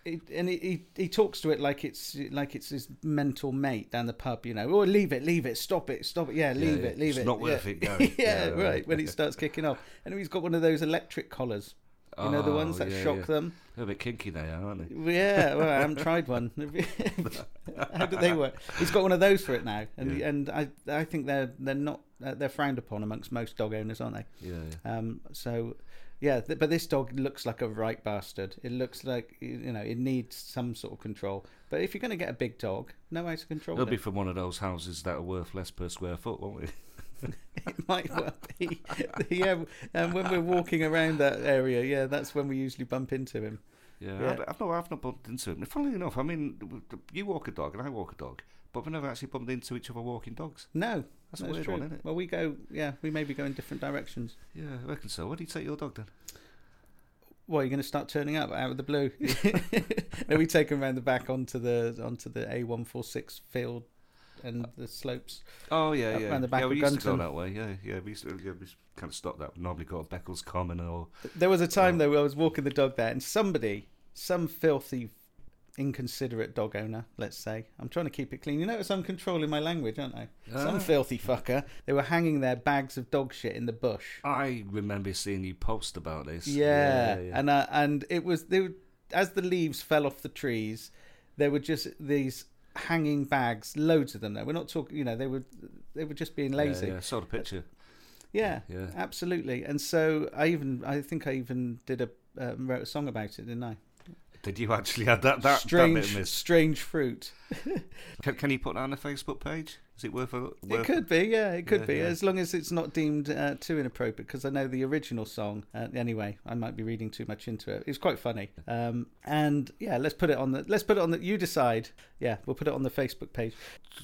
It, and he, he he talks to it like it's like it's his mental mate down the pub, you know. Oh, leave it, leave it, stop it, stop it. Yeah, leave yeah. it, leave It's it. not worth yeah. it going. [laughs] yeah, Yeah, right. right. When it [laughs] starts kicking off, and he's got one of those electric collars. You know the ones Oh, that yeah, shock them. They're a bit kinky they are, aren't they? Yeah, well, I haven't tried one. [laughs] How do they work? He's got one of those for it now, and Yeah. and I I think they're they're not uh, they're frowned upon amongst most dog owners, aren't they? Yeah, yeah. Um, so yeah, th- but this dog looks like a right bastard. It looks like you know it needs some sort of control. But if you're going to get a big dog, no way to control It'll it. be from one of those houses that are worth less per square foot, won't it? [laughs] [laughs] it might well be. [laughs] yeah, and when we're walking around that area, yeah, that's when we usually bump into him. Yeah, Yeah. I've, not, I've not bumped into him. Funnily enough, I mean, you walk a dog and I walk a dog, but we've never actually bumped into each other walking dogs. No, That's a that's weird true. one, isn't it? Well, we go, yeah, we maybe go in different directions. Yeah, I reckon so. Where do you take your dog then? Well, you're going to start turning up out of the blue. [laughs] no, we take him around the back onto the onto the A146 field and the slopes. Oh yeah, yeah. round the back yeah, of we used to Gunton. go that way. Yeah, yeah. We used to, yeah, we kind of stopped that. We Normally go to Beccles Common or There was a time though where I was walking the dog there, and somebody, some filthy, inconsiderate dog owner, let's say, I'm trying to keep it clean. You notice I'm controlling my language, aren't I? Some Ah. filthy fucker. They were hanging their bags of dog shit in the bush. I remember seeing you post about this. Yeah, yeah. and uh, and it was they were, as the leaves fell off the trees, there were just these hanging bags, loads of them. There, we're not talking. You know, they were they were just being lazy. Yeah, yeah. saw the picture. Yeah, Yeah. absolutely. And so I even I think I even did a um, wrote a song about it, didn't I? Did you actually have that that, strange, that strange fruit. [laughs] Can, can you put that on the Facebook page? Is it worth a? Worth It could be, yeah, it could Yeah, be, yeah. as long as it's not deemed uh, too inappropriate. Because I know the original song. Uh, anyway, I might be reading too much into it. It's quite funny. Um, and yeah, let's put it on the. Let's put it on the. You decide. Yeah, we'll put it on the Facebook page.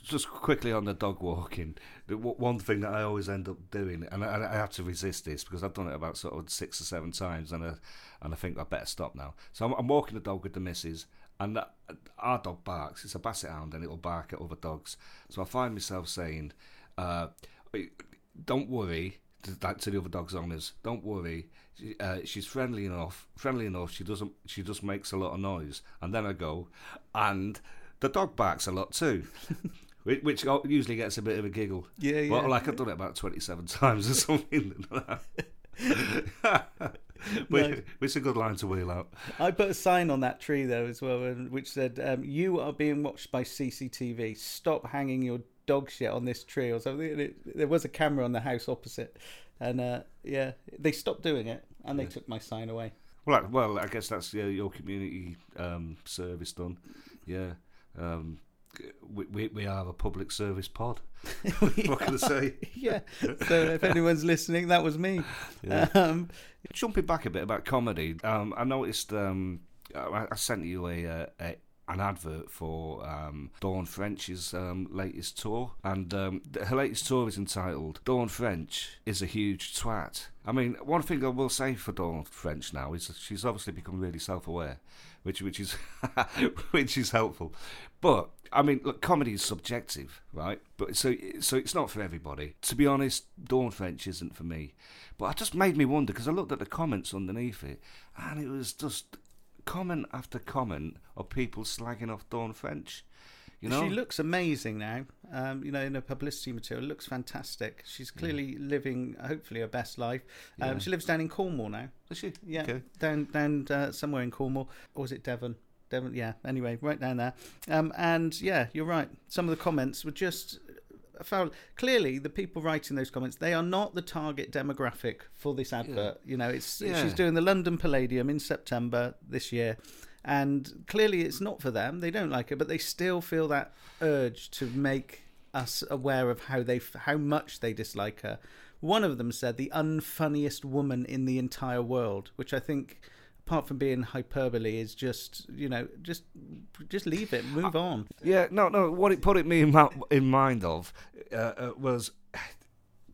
Just quickly on the dog walking, the w- one thing that I always end up doing, and I, I have to resist this because I've done it about sort of six or seven times, and I, and I think I better stop now. So I'm, I'm walking the dog with the missus, and that, our dog barks. It's a basset hound, and it'll bark at other dogs. So I find myself saying, uh, "Don't worry." to- That to the other dogs' owners, don't worry. She, uh, she's friendly enough. Friendly enough. She doesn't. She just makes a lot of noise. And then I go, and the dog barks a lot too. [laughs] Which which usually gets a bit of a giggle. Yeah, yeah. But like I've done it about twenty-seven [laughs] times or something. [laughs] [laughs] which, which is a good line to wheel out. I put a sign on that tree though as well, which said, um, "You are being watched by CCTV. Stop hanging your dog shit on this tree or something." It, there was a camera on the house opposite, and uh, yeah, they stopped doing it, and they took my sign away. Well, I- well, I guess that's yeah, your community um, service done. Yeah. Um, we, we we are a public service pod. [laughs] what can I say? yeah. So if anyone's listening, that was me. Yeah. Um, Jumping back a bit about comedy, um, I noticed um, I, I sent you a, uh, a an advert for um, Dawn French's um, latest tour, and um, her latest tour is entitled "Dawn French is a huge twat." I mean, one thing I will say for Dawn French now is that she's obviously become really self-aware, which which is [laughs] which is helpful. But I mean, look, comedy is subjective, right? But so so it's not for everybody. To be honest, Dawn French isn't for me. But it just made me wonder because I looked at the comments underneath it, and it was just comment after comment of people slagging off Dawn French. You know, She looks amazing now. Um, you know, in her publicity material, looks fantastic. She's clearly living, hopefully, her best life. Um, Yeah. She lives down in Cornwall now. Is she? Yeah, Okay. down down uh, somewhere in Cornwall, or is it Devon? Yeah. Anyway, right down there. Um, and yeah, you're right. Some of the comments were just foul. Clearly, the people writing those comments, they are not the target demographic for this advert. You know, it's Yeah. she's doing the London Palladium in September this year. And clearly, it's not for them. They don't like it, but they still feel that urge to make us aware of how they, how much they dislike her. One of them said the unfunniest woman in the entire world, which I think, apart from being hyperbole, is just you know just just leave it, move on. Yeah, no, no. What it put it me in, ma- in mind of uh, uh, was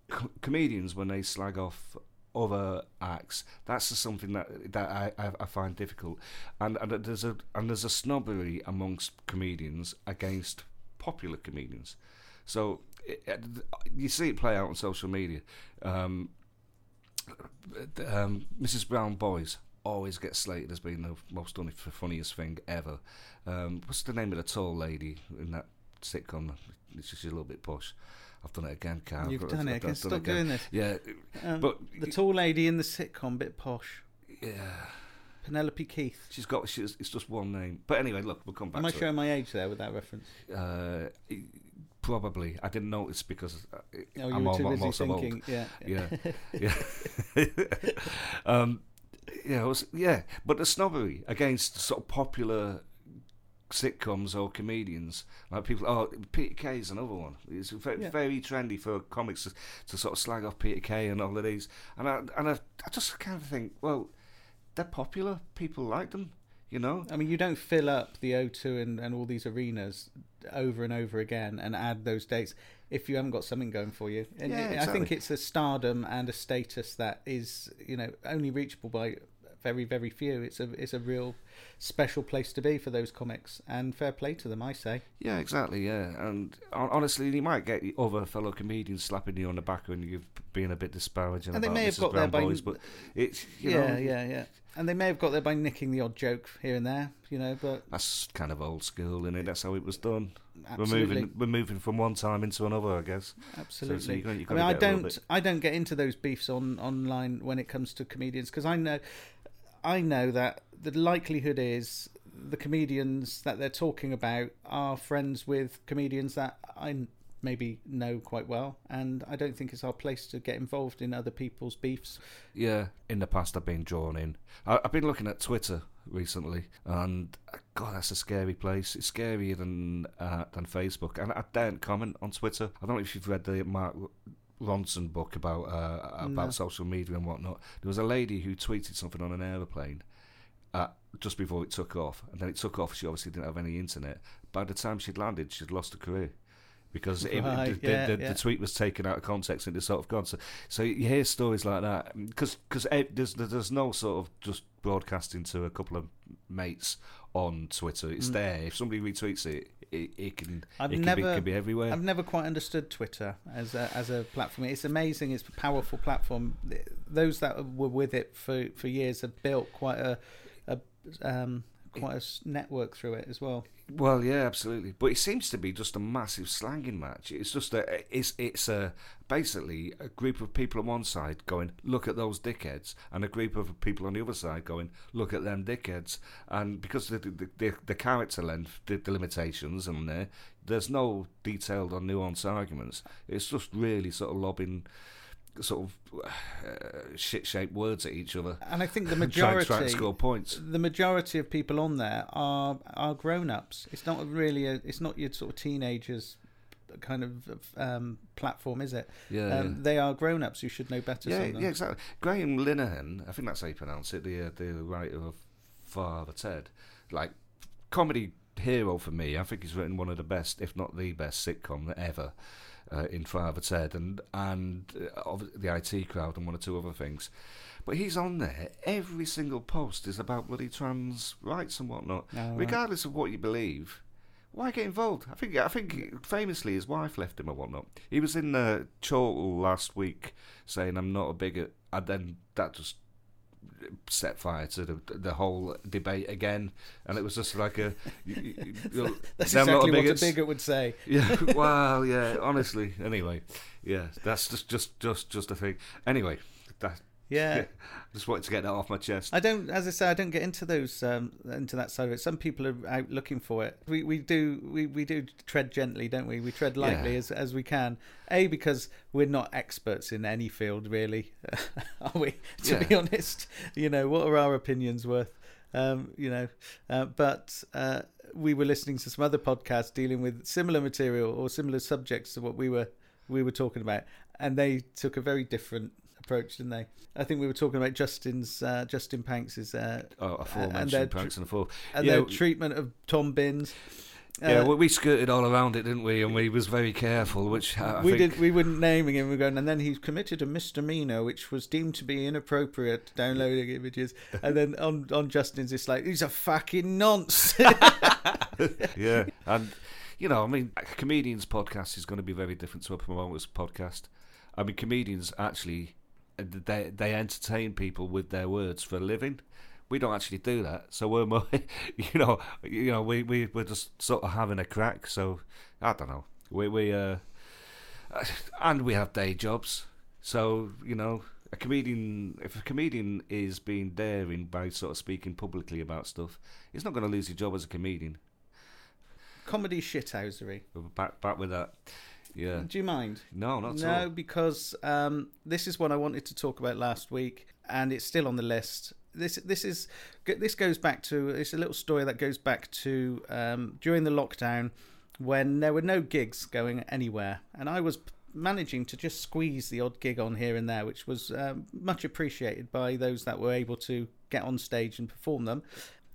co- comedians when they slag off other acts. That's just something that that I, I, I find difficult, and, and there's a and there's a snobbery amongst comedians against popular comedians. So it- you see it play out on social media. Um, um, Mrs. Brown Boys always gets slated as being the most un- funniest thing ever. Um, what's the name of the tall lady in that sitcom? It's just a little bit posh. I've done it again, Carl. You've I've- done it. I've- again. I've Stop doing this. Yeah, Um, but the tall lady in the sitcom, bit posh, yeah, Penelope Keith. she's got. She's, it's just one name. But anyway, look, we'll come back Am I showing my age there with that reference? Uh, probably. I didn't notice because uh, Oh, you I'm, were too I'm busy also old. thinking. Yeah. Yeah, [laughs] yeah, [laughs] um, yeah, it was, yeah. But the snobbery against sort of popular sitcoms or comedians, like people. Oh, Peter Kay is another one. It's very, Yeah. very trendy for comics to, to sort of slag off Peter Kay and all of these. And I and I, I just kind of think, well, they're popular. People like them. You know. I mean, you don't fill up the O2 and, and all these arenas over and over again and add those dates if you haven't got something going for you. And Yeah, it- I think it's a stardom and a status that is, you know, only reachable by very, very few. It's a it's a real special place to be for those comics, and fair play to them, I say. Yeah, exactly. Yeah, and honestly, you might get other fellow comedians slapping you on the back when you've been a bit disparaging And they about may have Mrs. got there by- Boys, but it's you yeah, know, yeah, yeah. And they may have got there by nicking the odd joke here and there, you know, but that's kind of old school, and That's how it was done. absolutely. We're moving, we're moving from one time into another, I guess. Absolutely. you gotta- you I mean, I get a little don't, I don't get into those beefs on online when it comes to comedians because I know, I know that the likelihood is the comedians that they're talking about are friends with comedians that I maybe know quite well, and I don't think it's our place to get involved in other people's beefs. Yeah, in the past I've been drawn in. I, I've been looking at Twitter recently, and uh, God, that's a scary place. It's scarier than uh, than Facebook, and I daren't comment on Twitter. I don't know if you've read the Mark Ronson book about uh, about No. social media and whatnot. There was a lady who tweeted something on an aeroplane. Uh, just before it took off, and then it took off. She obviously didn't have any internet. By the time she'd landed, she'd lost her career because it, Right, the, yeah, the, yeah. the tweet was taken out of context and it's sort of gone. So, so you hear stories like that because because there's there's no sort of just broadcasting to a couple of mates on Twitter. It's Mm. there. If somebody retweets it, it, it can I've it can, be, never- can be everywhere. I've never quite understood Twitter as a, as a platform. It's amazing. It's a powerful platform. Those that were with it for, for years have built quite a, a um, quite a network through it as well. Well, yeah, absolutely. But it seems to be just a massive slanging match. It's just a uh, it's it's a basically a group of people on one side going, look at those dickheads, and a group of people on the other side going, look at them dickheads. And because the the, the, the character length, the, the limitations and there, there's no detailed or nuanced arguments. It's just really sort of lobbing sort of uh, shit shaped words at each other. And I think the majority [laughs] trying to score points. the majority of people on there are are grown ups. It's not really a it's not your sort of teenagers kind of um, platform, is it? Yeah, um, yeah. They are grown ups who should know better. Yeah, yeah, exactly. Graham Linehan, I think that's how you pronounce it, the uh, the writer of Father Ted. Like comedy hero for me. I think he's written one of the best, if not the best, sitcom ever. Uh, in Father Ted and and uh, the IT crowd and one or two other things, but he's on there. Every single post is about bloody trans rights and whatnot, Oh, right. regardless of what you believe. Why get involved? I think I think famously his wife left him or whatnot. He was in uh, Chortle last week saying I'm not a bigot, and then that just set fire to the the whole debate again, and it was just like a. [laughs] You, you, you- That's them lot of exactly what a bigot would say. [laughs] Yeah, well, yeah. Honestly, anyway, yeah. That's just just just just a thing. Anyway, that Yeah. [laughs] just wanted to get that off my chest. I don't, as I say, I don't get into those, um, into that side of it. Some people are out looking for it. We we do we, we do tread gently, don't we? We tread lightly Yeah. as as we can. A because we're not experts in any field, really, [laughs] are we? To be honest, you know, what are our opinions worth? Um, you know, uh, but uh, we were listening to some other podcasts dealing with similar material or similar subjects to what we were we were talking about, and they took a very different approach, didn't they? I think we were talking about Justin's uh, Justin Panks's uh, Oh, and aforementioned their and the and yeah, their treatment of Tom Binns. yeah. Uh, well, we skirted all around it, didn't we? And we was very careful, which I, we think, did. We wouldn't naming him. We're going, and then he committed a misdemeanor, which was deemed to be inappropriate. Downloading images, and then on on Justin's, it's like he's a fucking nonce. [laughs] [laughs] yeah, and you know, I mean, a comedian's podcast is going to be very different to a promoter's podcast. I mean, comedians actually they they entertain people with their words for a living. We don't actually do that, so we're more, [laughs] you know, you know, we we we're just sort of having a crack. So I don't know, we we uh, and we have day jobs, so you know. A comedian, if a comedian is being daring by sort of speaking publicly about stuff, he's not going to lose his job as a comedian. Comedy shithousery. Back back with that. Yeah. Do you mind? No, not at no, all. because um, this is what I wanted to talk about last week, and it's still on the list. This this is this goes back to it's a little story that goes back to um, during the lockdown when there were no gigs going anywhere, and I was managing to just squeeze the odd gig on here and there, which was um, much appreciated by those that were able to get on stage and perform them.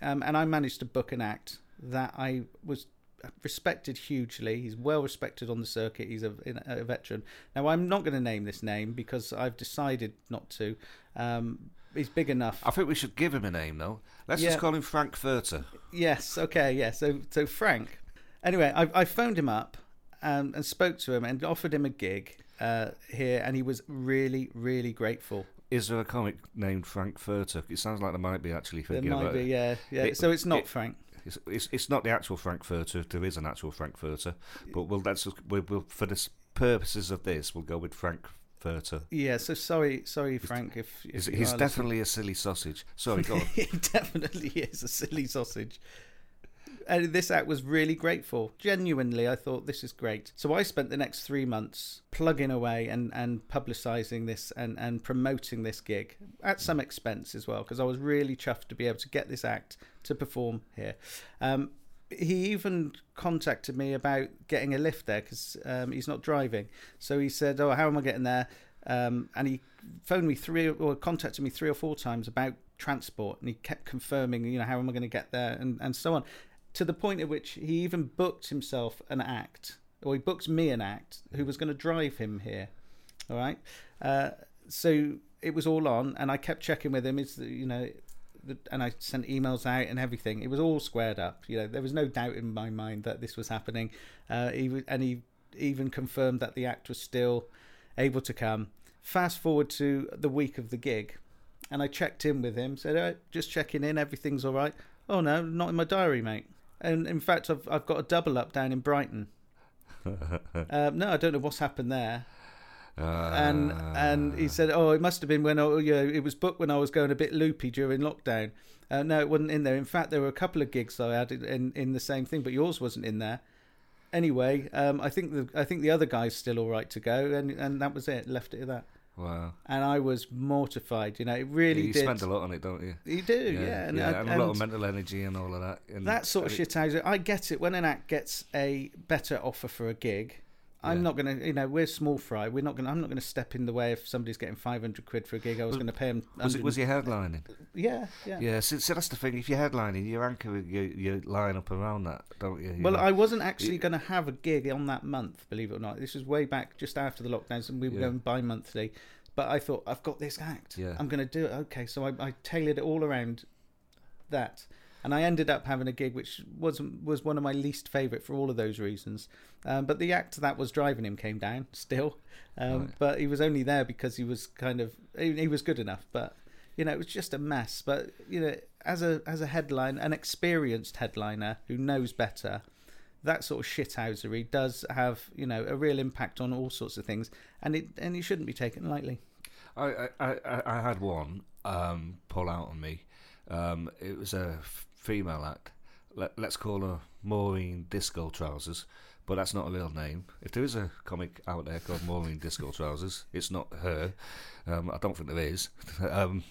Um, and I managed to book an act that I was respected hugely. He's well respected on the circuit. He's a, a veteran. Now, I'm not going to name this name because I've decided not to. Um, he's big enough. I think we should give him a name though. Let's Yeah. just call him Frank Furter. Yes. Okay. Yeah. So so Frank. Anyway, I, I phoned him up and, and spoke to him and offered him a gig uh, here, and he was really really grateful. Is there a comic named Frank Furter? It sounds like there might be actually. There might be. it. Yeah. Yeah. It- so it's not it- Frank. It's, it's it's not the actual Frank Furter. If there is an actual Frank Furter, but we'll just, we'll, we'll for the purposes of this, we'll go with Frank Furter. Yeah. So sorry, sorry, Frank. If, if He's, he's listening. definitely a silly sausage. Sorry, go [laughs] on. he definitely is a silly sausage. And this act was really grateful. Genuinely, I thought this is great. So I spent the next three months plugging away and, and publicising this and, and promoting this gig at some expense as well, because I was really chuffed to be able to get this act to perform here. Um, he even contacted me about getting a lift there because um, he's not driving. So he said, "Oh, how am I getting there?" Um, and he phoned me three or contacted me three or four times about transport, and he kept confirming, you know, how am I going to get there, and and so on, to the point at which he even booked himself an act, or he booked me an act who was going to drive him here. All right, uh, so it was all on, and I kept checking with him. Is you know the- and I sent emails out and everything. It was all squared up. You know, there was no doubt in my mind that this was happening. Uh, he, and he even confirmed that the act was still able to come. Fast forward to the week of the gig, and I checked in with him. Said, "Just checking in. Everything's all right." Oh no, not in my diary, mate. And in fact, I've I've got a double up down in Brighton. [laughs] um, no, I don't know what's happened there and and Ah. he said, "Oh, it must have been when I, you know, it was booked when I was going a bit loopy during lockdown." Uh, no, it wasn't in there. In fact, there were a couple of gigs I had in in the same thing, but yours wasn't in there. Anyway, um, I think the I think the other guy's still all right to go, and and that was it. Left it at that, wow. and I was mortified. You know, it really you did. spend a lot on it, don't you? You do, yeah, and, and, and, I- a lot of mental energy and all of that. And that sort of and shit. I I get it when an act gets a better offer for a gig. I'm Yeah. not gonna, you know, we're small fry. We're not gonna. I'm not gonna step in the way if somebody's getting 500 quid for a gig. I was Was- gonna pay him. Was it was he headlining? Yeah, yeah. Yeah, so, so that's the thing. If you're headlining, you anchor your, your line up around that, don't you? You Well, know? I wasn't actually going to have a gig on that month, believe it or not. This was way back just after the lockdowns, and we were Yeah. going bi monthly. But I thought, I've got this act. Yeah. I'm going to do it. Okay, so I, I tailored it all around that. And I ended up having a gig which was was one of my least favourite for all of those reasons. Um, but the act that was driving him came down [laughs] still. Um, Right. But he was only there because he was kind of he, he was good enough. But you know, it was just a mess. But you know, as a as a headline, an experienced headliner who knows better, that sort of shithousery does have you know a real impact on all sorts of things, and it and it shouldn't be taken lightly. I, I, I, I had one um, pull out on me. Um, it was a female act. Let, let's call her Maureen Disco Trousers, but that's not a real name. If there is a comic out there called Maureen Disco Trousers, it's not her. Um, I don't think there is. [laughs] um,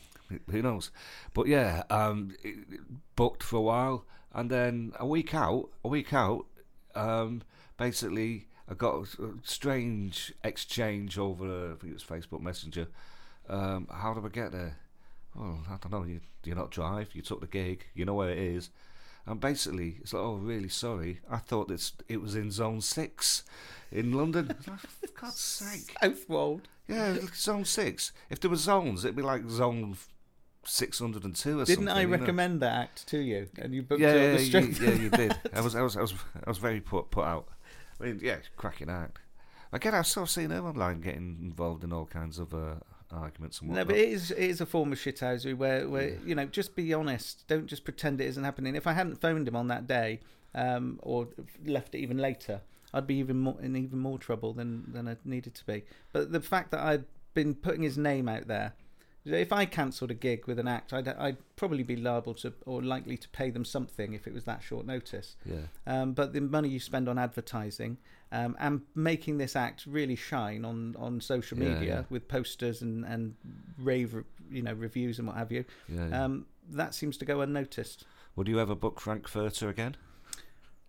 who knows? But yeah, um, booked for a while, and then a week out, a week out, um, basically I got a, strange exchange over, I think it was Facebook Messenger. Um, how do I get there? Well, I don't know. You do you not drive? You took the gig. You know where it is. And basically, it's like, oh, really sorry. I thought it's, it was in Zone Six in London. for God's sake! Southwold. Yeah, Zone Six. If there were zones, it'd be like Zone six hundred and two or Didn't something. I you know? recommend that act to you? And you booked Yeah, it on yeah, the strength. yeah, you did. [laughs] I was, I was, I was, I was very put put out. I mean, yeah, cracking act. Again, I've sort of seen her online getting involved in all kinds of uh, arguments and No, whatnot. but it is it is a form of shithousery where where you know just be honest. Don't just pretend it isn't happening. If I hadn't phoned him on that day, um, or left it even later, I'd be even more in even more trouble than than I needed to be. But the fact that I'd been putting his name out there. If I cancelled a gig with an act, I'd, I'd probably be liable to or likely to pay them something if it was that short notice. yeah, Um, but the money you spend on advertising um, and making this act really shine on, on social media yeah. with posters and, and rave you know reviews and what have you, yeah. yeah. um, that seems to go unnoticed. Would you ever book Frank Furter again?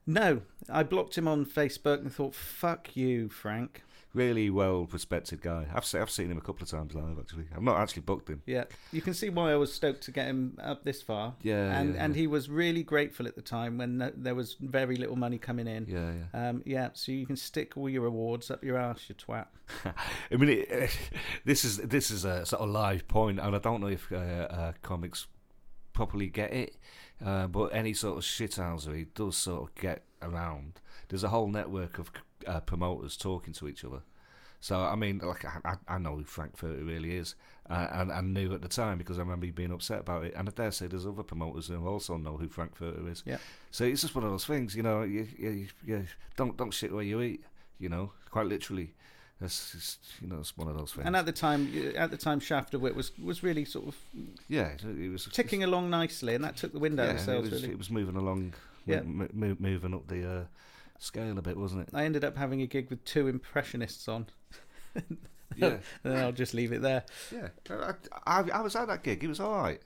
No, I blocked him on Facebook and thought, "Fuck you, Frank." Really well respected guy. I've se- I've seen him a couple of times live. Actually, I've not actually booked him. Yeah, you can see why I was stoked to get him up this far. Yeah, and yeah, and yeah. he was really grateful at the time when th- there was very little money coming in. Yeah, yeah. Um, yeah, so you can stick all your awards up your ass, you twat. [laughs] I mean, it, [laughs] this is this is a sort of live point, and I don't know if uh, uh, comics properly get it, uh, but any sort of shithousery does sort of get around. There's a whole network of uh, promoters talking to each other. So I mean, like I, I know who Frank Furter really is, uh, and I knew at the time because I remember being upset about it. And I dare say there's other promoters who also know who Frank Furter is. Yeah. So it's just one of those things, you know. You, you, you don't don't shit where you eat, you know, quite literally. That's just, you know, it's one of those things. And at the time, at the time, Shaft of Wit was was really sort of yeah, it was ticking along nicely, and that took the wind out Yeah, of it was, Really, it was moving along, Yeah. mo- mo- moving up the uh, scale a bit, wasn't it? I ended up having a gig with two impressionists on. [laughs] Yeah, And then I'll just leave it there. yeah. I, I, I was at that gig. It was all right.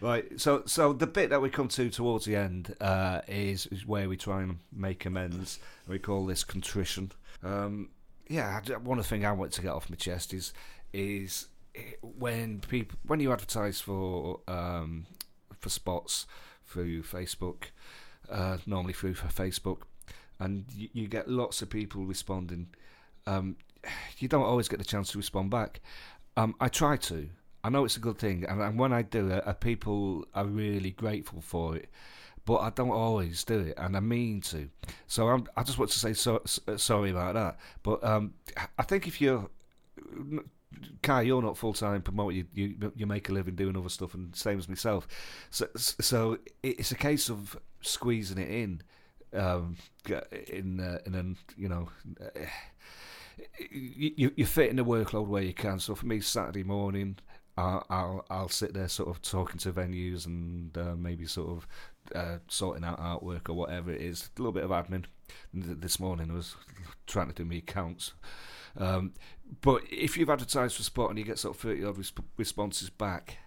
Right. So, so the bit that we come to towards the end uh, is is where we try and make amends. We call this contrition. Um, yeah. One of the thing I want to get off my chest is is when people when you advertise for um, for spots through Facebook, uh, normally through for Facebook, and you, you get lots of people responding. Um, you don't always get the chance to respond back. Um, I try to. I know it's a good thing, and, and when I do it, uh, people are really grateful for it. But I don't always do it, and I mean to. So I'm, I just want to say so, s- uh, sorry about that. But um, I think if you're, Kai, you're not full time promoter. You, you you make a living doing other stuff, and same as myself. So so it's a case of squeezing it in, um, in uh, in an you know. Uh, you, you fit in the workload where you can. So for me, Saturday morning, I'll I'll, I'll sit there sort of talking to venues and uh, maybe sort of uh, sorting out artwork or whatever it is. A little bit of admin. This morning I was trying to do me accounts. Um, but if you've advertised for spot and you get sort of thirty odd resp- responses back,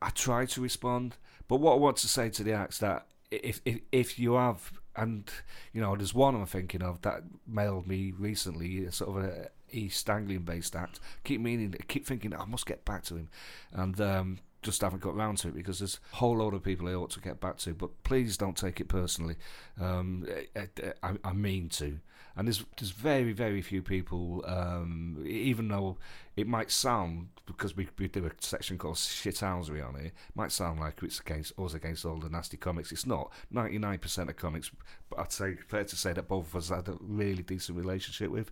I try to respond. But what I want to say to the acts that if if if you have and you know, there's one I'm thinking of that mailed me recently, sort of a East Anglian based act. Keep meaning, keep thinking I must get back to him, and um, just haven't got round to it because there's a whole load of people I ought to get back to. But please don't take it personally. Um, I, I, I mean to. And there's there's very very few people, um, even though it might sound because we, we do a section called shithousery on it, it might sound like it's against us against all the nasty comics. It's not. Ninety nine percent of comics, I'd say fair to say that both of us had a really decent relationship with.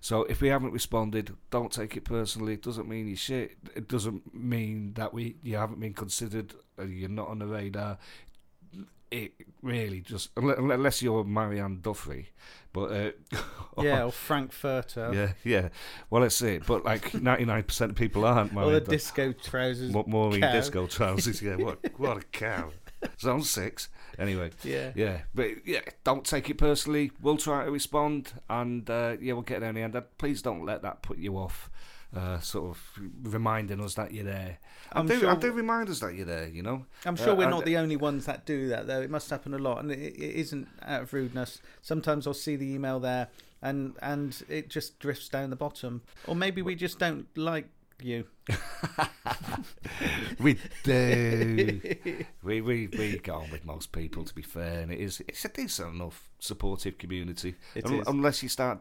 So if we haven't responded, don't take it personally. It doesn't mean you shit. It doesn't mean that we you haven't been considered. You're not on the radar. It really just unless you're Marianne Duffy, but uh, [laughs] Yeah, or Frankfurter. yeah, yeah. Well, that's it. But like [laughs] ninety nine percent of people aren't. Or the Marianne disco trousers. Mo- Maureen cow. disco trousers. Yeah, what [laughs] what a cow. Zone six. Anyway, Yeah. yeah, but yeah, don't take it personally. We'll try to respond, and uh, yeah, we'll get there in the end. Uh, Please don't let that put you off. Uh, sort of reminding us that you're there. I'm I do. sure- I do remind us that you're there. You know. I'm sure Uh, we're I- not the only ones that do that, though. It must happen a lot, and it, it isn't out of rudeness. Sometimes I'll see the email there, and and it just drifts down the bottom, or maybe we just don't like you. [laughs] We do. we, we we get on with most people, to be fair, and it is it's a decent enough supportive community. It Un- is. Unless you start,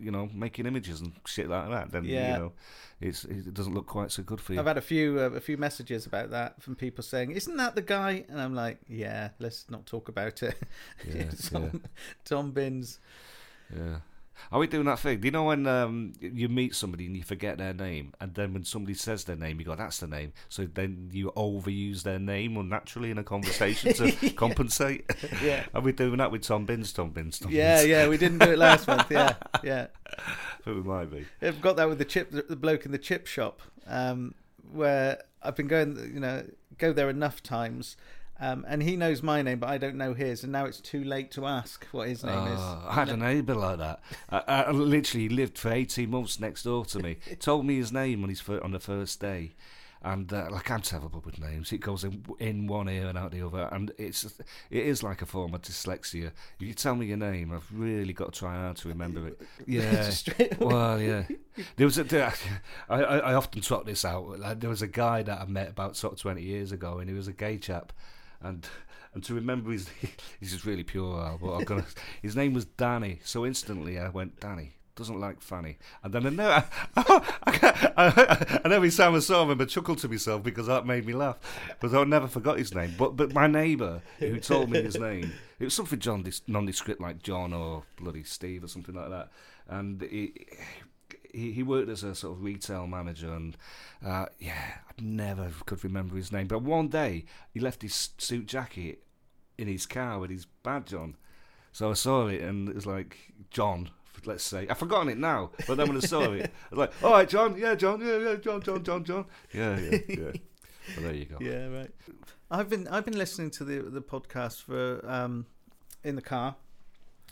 you know, making images and shit like that, then Yeah. you know, it's it doesn't look quite so good for you. I've had a few uh, a few messages about that from people saying, "Isn't that the guy?" And I'm like, "Yeah, let's not talk about it." Yeah, [laughs] Tom, Tom Binns. Yeah. Are we doing that thing? Do you know when um, you meet somebody and you forget their name, and then when somebody says their name, you go, "That's the name." So then you overuse their name unnaturally in a conversation to [laughs] compensate. Yeah. Are we doing that with Tom Binns? Tom Binns. Tom Yeah, Binns? yeah, we didn't do it last [laughs] month. Yeah, yeah. Think we might be. I've got that with the chip, the bloke in the chip shop, um, where I've been going, you know, go there enough times, um, and he knows my name, but I don't know his, and now it's too late to ask what his name is. Oh, I had a neighbour like that. I, I literally lived for eighteen months next door to me. [laughs] Told me his name on his fir- on the first day, and uh, like I'm terrible with names. It goes in, in one ear and out the other, and it's it is like a form of dyslexia. If you tell me your name, I've really got to try hard to remember it. [laughs] Yeah. Well, yeah. [laughs] There was a, I, I I often trot this out. Like, There was a guy that I met about sort of twenty years ago, and he was a gay chap, and and to remember his [laughs] he's just really pure. But gonna. [laughs] His name was Danny, so instantly I went Danny. Doesn't like Fanny, and then I know, [laughs] I, I, and every time I saw him, I chuckled to myself because that made me laugh. Because I never forgot his name. But but my neighbour who told me his name, it was something John nondescript like John or bloody Steve or something like that, and he, he, worked as a sort of retail manager, and uh, yeah, I never could remember his name. But one day he left his suit jacket in his car with his badge on, so I saw it, and it was like John. Let's say I've forgotten it now, but then when I saw it, I was like, "All right, John, yeah, John, yeah, yeah, John, John, John, John, yeah, yeah, yeah." well, there you go. Yeah, right. I've been I've been listening to the the podcast for um, in the car,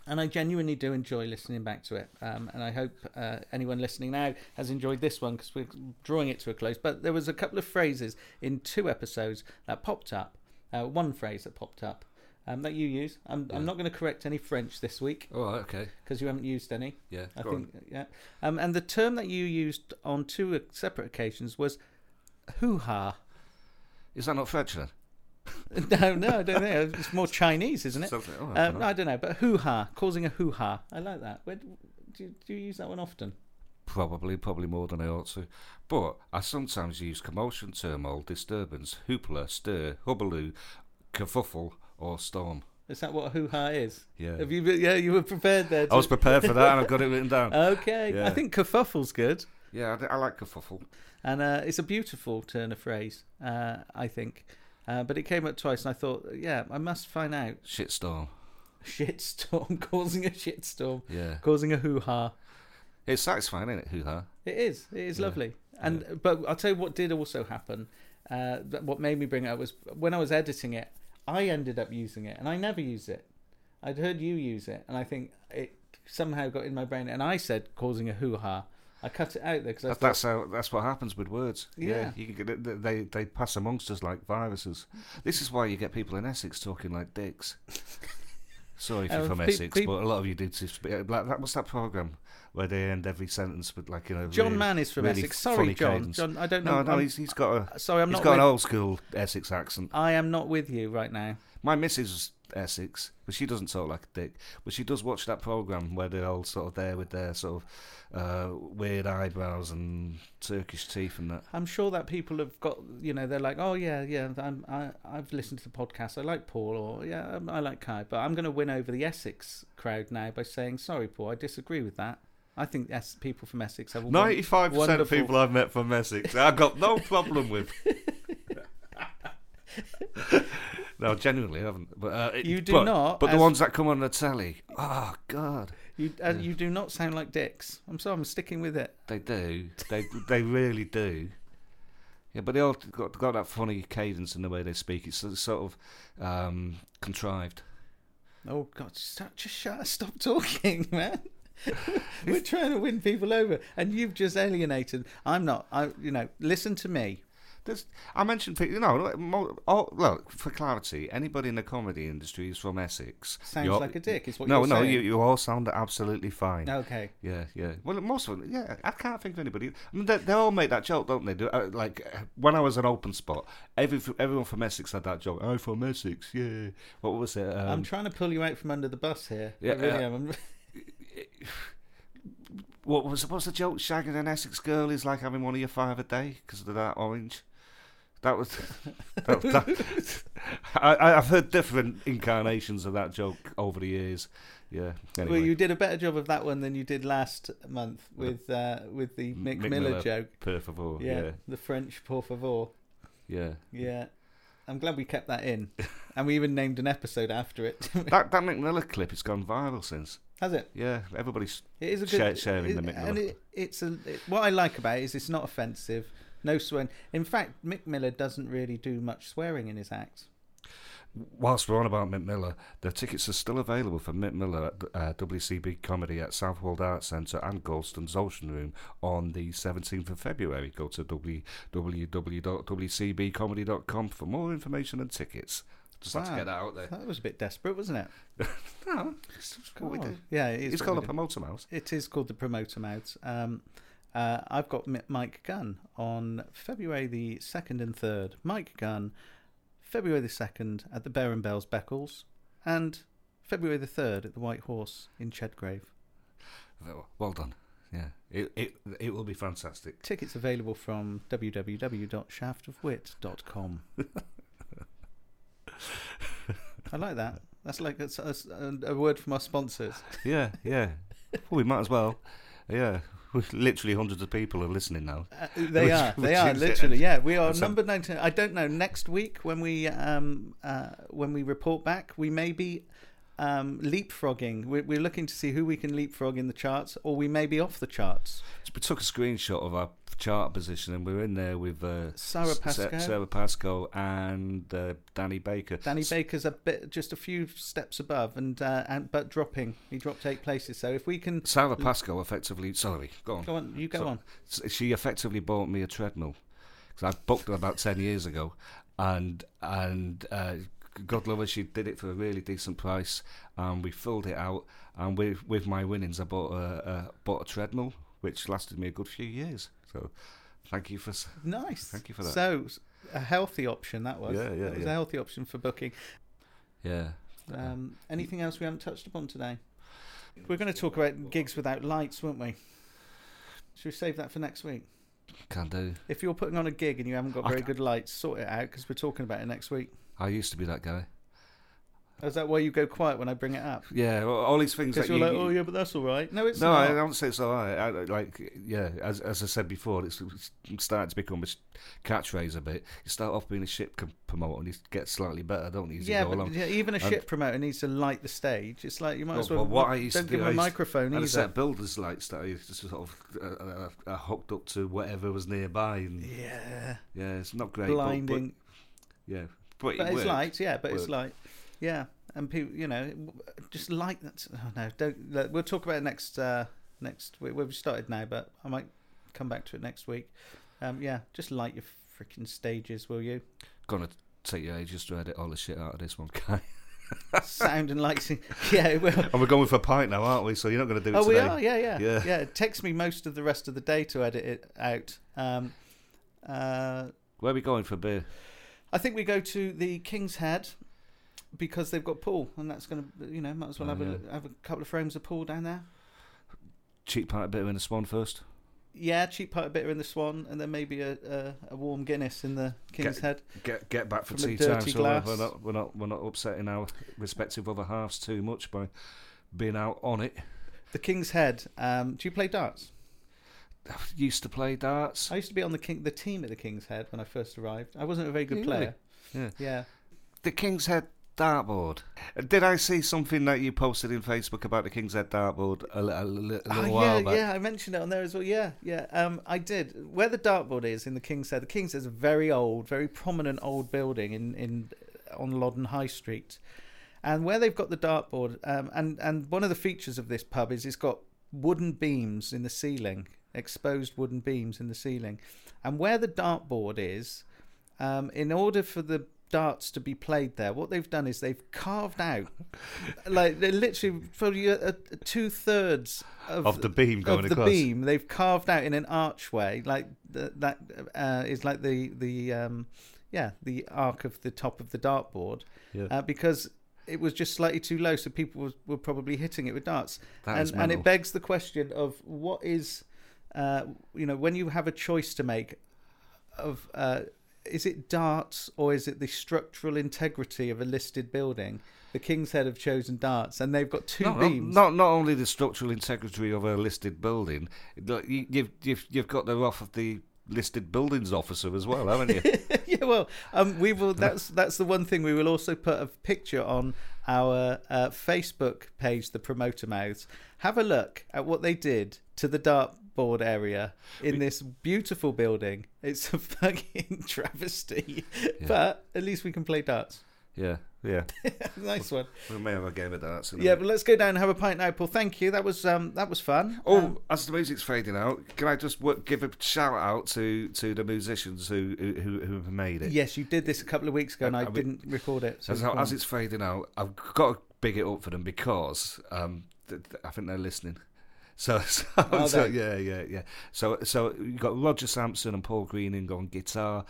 and I genuinely do enjoy listening back to it. Um, and I hope uh, anyone listening now has enjoyed this one because we're drawing it to a close. But there was a couple of phrases in two episodes that popped up. Uh, one phrase that popped up. Um, that you use. I'm, I'm not going to correct any French this week All right, okay, because you haven't used any. yeah, I think, on. yeah. Um, and the term that you used on two separate occasions was hoo ha. Is that not French then? [laughs] no, no, I don't think it's more Chinese, isn't it? Something- oh, I Um, don't. I don't know, but hoo ha, causing a hoo ha. I like that. Where, do, you, do you use that one often? Probably, probably more than I ought to. But I sometimes use commotion, turmoil, disturbance, hoopla, stir, hubbaloo, kerfuffle, or storm. Is that what a hoo ha is? Yeah. Have you? been- Yeah, you were prepared there. [laughs] I was prepared for that, and I've got it [laughs] written down. Okay, I think kerfuffle's good, Yeah, I, I like kerfuffle. and uh, it's a beautiful turn of phrase. Uh, I think, uh, but it came up twice, and I thought, yeah, I must find out. Shitstorm. Shitstorm, [laughs] causing a shitstorm, Yeah. causing a hoo ha. It's satisfying, isn't it? Hoo ha. It is. It is Yeah. lovely. And but I'll tell you what did also happen. Uh, what made me bring it up was when I was editing it, I ended up using it, and I never use it. I'd heard you use it, and I think it somehow got in my brain, and I said causing a hoo ha. I cut it out there because I thought, that's how. That's what happens with words. Yeah. you can get they they pass amongst us like viruses. This is why you get people in Essex talking like dicks. Sorry if you're Uh, [laughs] from pe- Essex, pe- but a lot of you did. Like that. What's that program where they end every sentence with like you know? John really, Mann is from really Essex. Sorry, John. cadence. John, I don't know. no, I'm- he's, he's got a sorry, I'm he's not. got With, an old school Essex accent. I am not with you right now. My missus is Essex, but she doesn't talk like a dick. But she does watch that program where they're all sort of there with their sort of uh, weird eyebrows and Turkish teeth and that. I'm sure that people have got, you know, they're like, oh yeah, yeah, I'm, I, I've listened to the podcast. I like Paul, or yeah, um, I like Kai, but I'm going to win over the Essex crowd now by saying, sorry, Paul, I disagree with that. I think es- people from Essex have Ninety-five percent of people I've met from Essex, I've got no problem with. [laughs] no, genuinely, I haven't. But uh, it- You do but- not, But the ones that come on the telly, oh god, You, uh, you do not sound like dicks. I'm sorry, I'm sticking with it. they do. They they really do. Yeah, but they all got got that funny cadence in the way they speak. It's sort of um, contrived. Oh God, just shut, stop talking, [laughs] man. [laughs] We're trying to win people over, and you've just alienated. I'm not. I, you know, listen to me. There's, I mentioned, you know, all, look for clarity. Anybody in the comedy industry is from Essex. Sounds You're- like a dick. Is what no, you're no, saying. you, you all sound absolutely fine. Okay. Yeah, yeah. Well, most of them, yeah. I can't think of anybody. I mean, they, they all make that joke, don't they? Do, uh, like when I was an open spot, every everyone from Essex had that joke. I'm from Essex, yeah. What was it? Um, I'm trying to pull you out from under the bus here. I Yeah, really uh. I'm- what was what's the joke? Shagging an Essex girl is like having one of your five a day because of that orange. [laughs] That was. that, that, I, I've heard different incarnations of that joke over the years. Yeah. Anyway. Well, you did a better job of that one than you did last month with uh, with the Mick, Mick Miller, Miller. joke. Per favor. Yeah, Yeah. the French por favor. Yeah. Yeah, I'm glad we kept that in, [laughs] and we even named an episode after it. That that Mick Miller clip has gone viral since. Has it? Yeah. Everybody's It is a good sharing the it- Mick and it, it's a it, what I like about it is it's not offensive, no swearing. In fact, Mick Miller doesn't really do much swearing in his acts. Whilst we're on about Mick Miller, the tickets are still available for Mick Miller at uh, WCB Comedy at Southwold Arts Centre and Gorleston's Ocean Room on the 17th of February. Go to www.wcbcomedy.com for more information and tickets. Just had to get that out there. That was a bit desperate, wasn't it? [laughs] No, it's what we do. Yeah, it is It's called the promoter mouse. It is called the Promoter Mouths. Um, uh, I've got Mike Gunn on February the 2nd and 3rd. Mike Gunn, February the 2nd at the Bear and Bells Beccles, and February the 3rd at the White Horse in Chedgrave. Well- Well done. Yeah, it it it will be fantastic. Tickets available from www.shaftofwit.com. I like that. That's like a, a, a word from our sponsors. Yeah, yeah. well, we might as well. Yeah, [laughs] literally hundreds of people are listening now. Uh, they [laughs] Which- are. They are literally. Yeah, we are That's a- number nineteen. I don't know. Next week when we um uh when we report back, we may be um leapfrogging. We're, we're looking to see who we can leapfrog in the charts, or we may be off the charts. We took a screenshot of our chart position, and we were in there with uh, Sara S- Pascoe. Sara Pascoe, and uh, Danny Baker. Danny S- Baker's a bit, just a few steps above, and uh, and but dropping. He dropped eight places. So if we can Sara Pascoe effectively. Sorry, go on. go on, you go So- on. She effectively bought me a treadmill because I booked her about ten years ago, and and uh, God love her, she did it for a really decent price, and we filled it out. And with with my winnings, I bought a, a bought a treadmill, which lasted me a good few years. So, thank you for. Nice. Thank you for that. So a healthy option that was. Yeah, yeah, That was yeah. a healthy option for booking. Yeah. Um, anything else we haven't touched upon today? We're going to talk about gigs without lights, weren't we? Should we save that for next week? Can do. If you're putting on a gig and you haven't got very good lights, sort it out because we're talking about it next week. I used to be that guy. Is that why you go quiet when I bring it up? Yeah, well, all these things Because you're you, like, oh yeah, but that's all right. No, it's No, not. I don't say it's all right. I, like, yeah, as as I said before, it's, it's starting to become a catchphrase a bit. You start off being a ship promoter and you get slightly better, don't you? Yeah, but yeah, even a And- shit promoter needs to light the stage. It's like you might as Well, well. well, what I used don't to give do, him a microphone And a either. set builders lights that I used to sort of uh, uh, uh, hooked up to whatever was nearby, and Yeah, yeah, it's not great. blinding. But, yeah, but, But it it's worked. light, yeah. But it's Worked. light, yeah. And people, you know, just like that. Oh no, don't. let- We'll talk about it next. Uh, next week. We've started now, but I might come back to it next week. Um, yeah, just light your freaking stages, will you? Gonna take you ages to edit all the shit out of this one, [laughs] guy. Sound and like [laughs] yeah. It will. And we're going for a pint now, aren't we? So you're not going to do it Oh, we are. Yeah, yeah, Yeah. yeah. It takes me most of the rest of the day to edit it out. Um, uh, Where are we going for beer? I think we go to the King's Head because they've got pool, and that's going to you know might as well Oh, have a have a couple of frames of pool down there. Cheap pint of beer in the Swan first. Yeah, cheap part of bitter in the Swan, and then maybe a a, a warm Guinness in the King's Head. Get get back for From a tea time, dirty so we're- glass. we're not we're not we're not upsetting our respective other halves too much by being out on it. The King's Head. Um, do you play darts? I [sighs] used to play darts. I used to be on the king the team at the King's Head when I first arrived. I wasn't a very good Really? player. Yeah. Yeah. The King's Head dartboard. Did I see something that you posted in Facebook about the King's Head dartboard a, a, a little Oh, while yeah, back? yeah, I mentioned it on there as well. Yeah, yeah. Um, I did. Where the dartboard is in the King's Head, the King's Head is a very old, very prominent old building in in on Loddon High Street, and where they've got the dartboard, um, and and one of the features of this pub is it's got wooden beams in the ceiling, exposed wooden beams in the ceiling, and where the dartboard is, um, in order for the darts to be played there, what they've done is they've carved out, like they're literally probably a, two thirds of, Of the beam going of the across. beam. They've carved out in an archway, like the, that uh, is like the the um, yeah the arc of the top of the dartboard, Yeah. uh, because it was just slightly too low, so people was, were probably hitting it with darts, That and and it begs the question of what is, uh, you know, when you have a choice to make, of uh, is it darts or is it the structural integrity of a listed building? The King's Head have chosen darts, and they've got two No, beams. not not only the structural integrity of a listed building, you, you've you've you've got the wrath of the listed buildings officer as well, haven't you? [laughs] yeah, well, um, we will. That's that's the one thing we will also put a picture on our uh, Facebook page, the Promoter Mouths. Have a look at what they did to the dartboard area in this beautiful building. It's a [laughs] fucking travesty, but at least we can play darts. yeah, yeah. [laughs] nice one. We may have a game of darts. Yeah, minute. but let's go down and have a pint now, Paul. Thank you. That was um, that was fun. Oh, Um, as the music's fading out, can I just wo- give a shout out to, to the musicians who who, who who have made it? yes, you did this a couple of weeks ago, and I, I mean- didn't record it. So As, as it's fading out, I've got to big it up for them because um, th- th- I think they're listening. So, [laughs] so, so yeah, yeah, yeah. So, so you've got Roger Sampson and Paul Greening on guitar.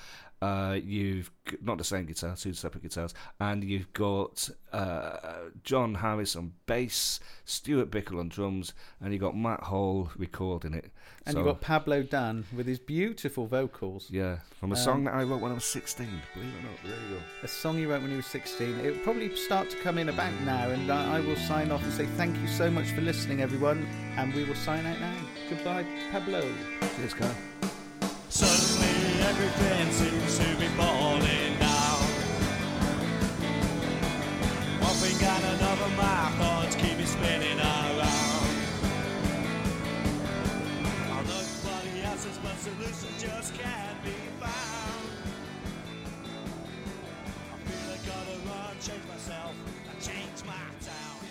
Uh, you've g- not the same guitar, two separate guitars, and you've got uh, John Harris on bass, Stuart Bickle on drums, and you've got Matt Hall recording it. and so, you got Pablo Dan with his beautiful vocals. yeah, from a Um, song that I wrote when I was sixteen. Believe it or not, there you go. a song he wrote when he was 16. It will probably start to come in about now, and I I will sign off and say thank you so much for listening, everyone, and we will sign out now. Goodbye, Pablo. Cheers, Carl. Suddenly everything seems to be falling down. One thing and another, my thoughts keep me spinning around. Although everybody answers, but solution just can't be found. I feel I gotta run, change myself, and change my town.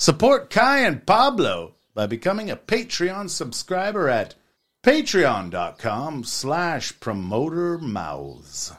Support Kai and Pablo by becoming a Patreon subscriber at patreon.com slash promoter mouths.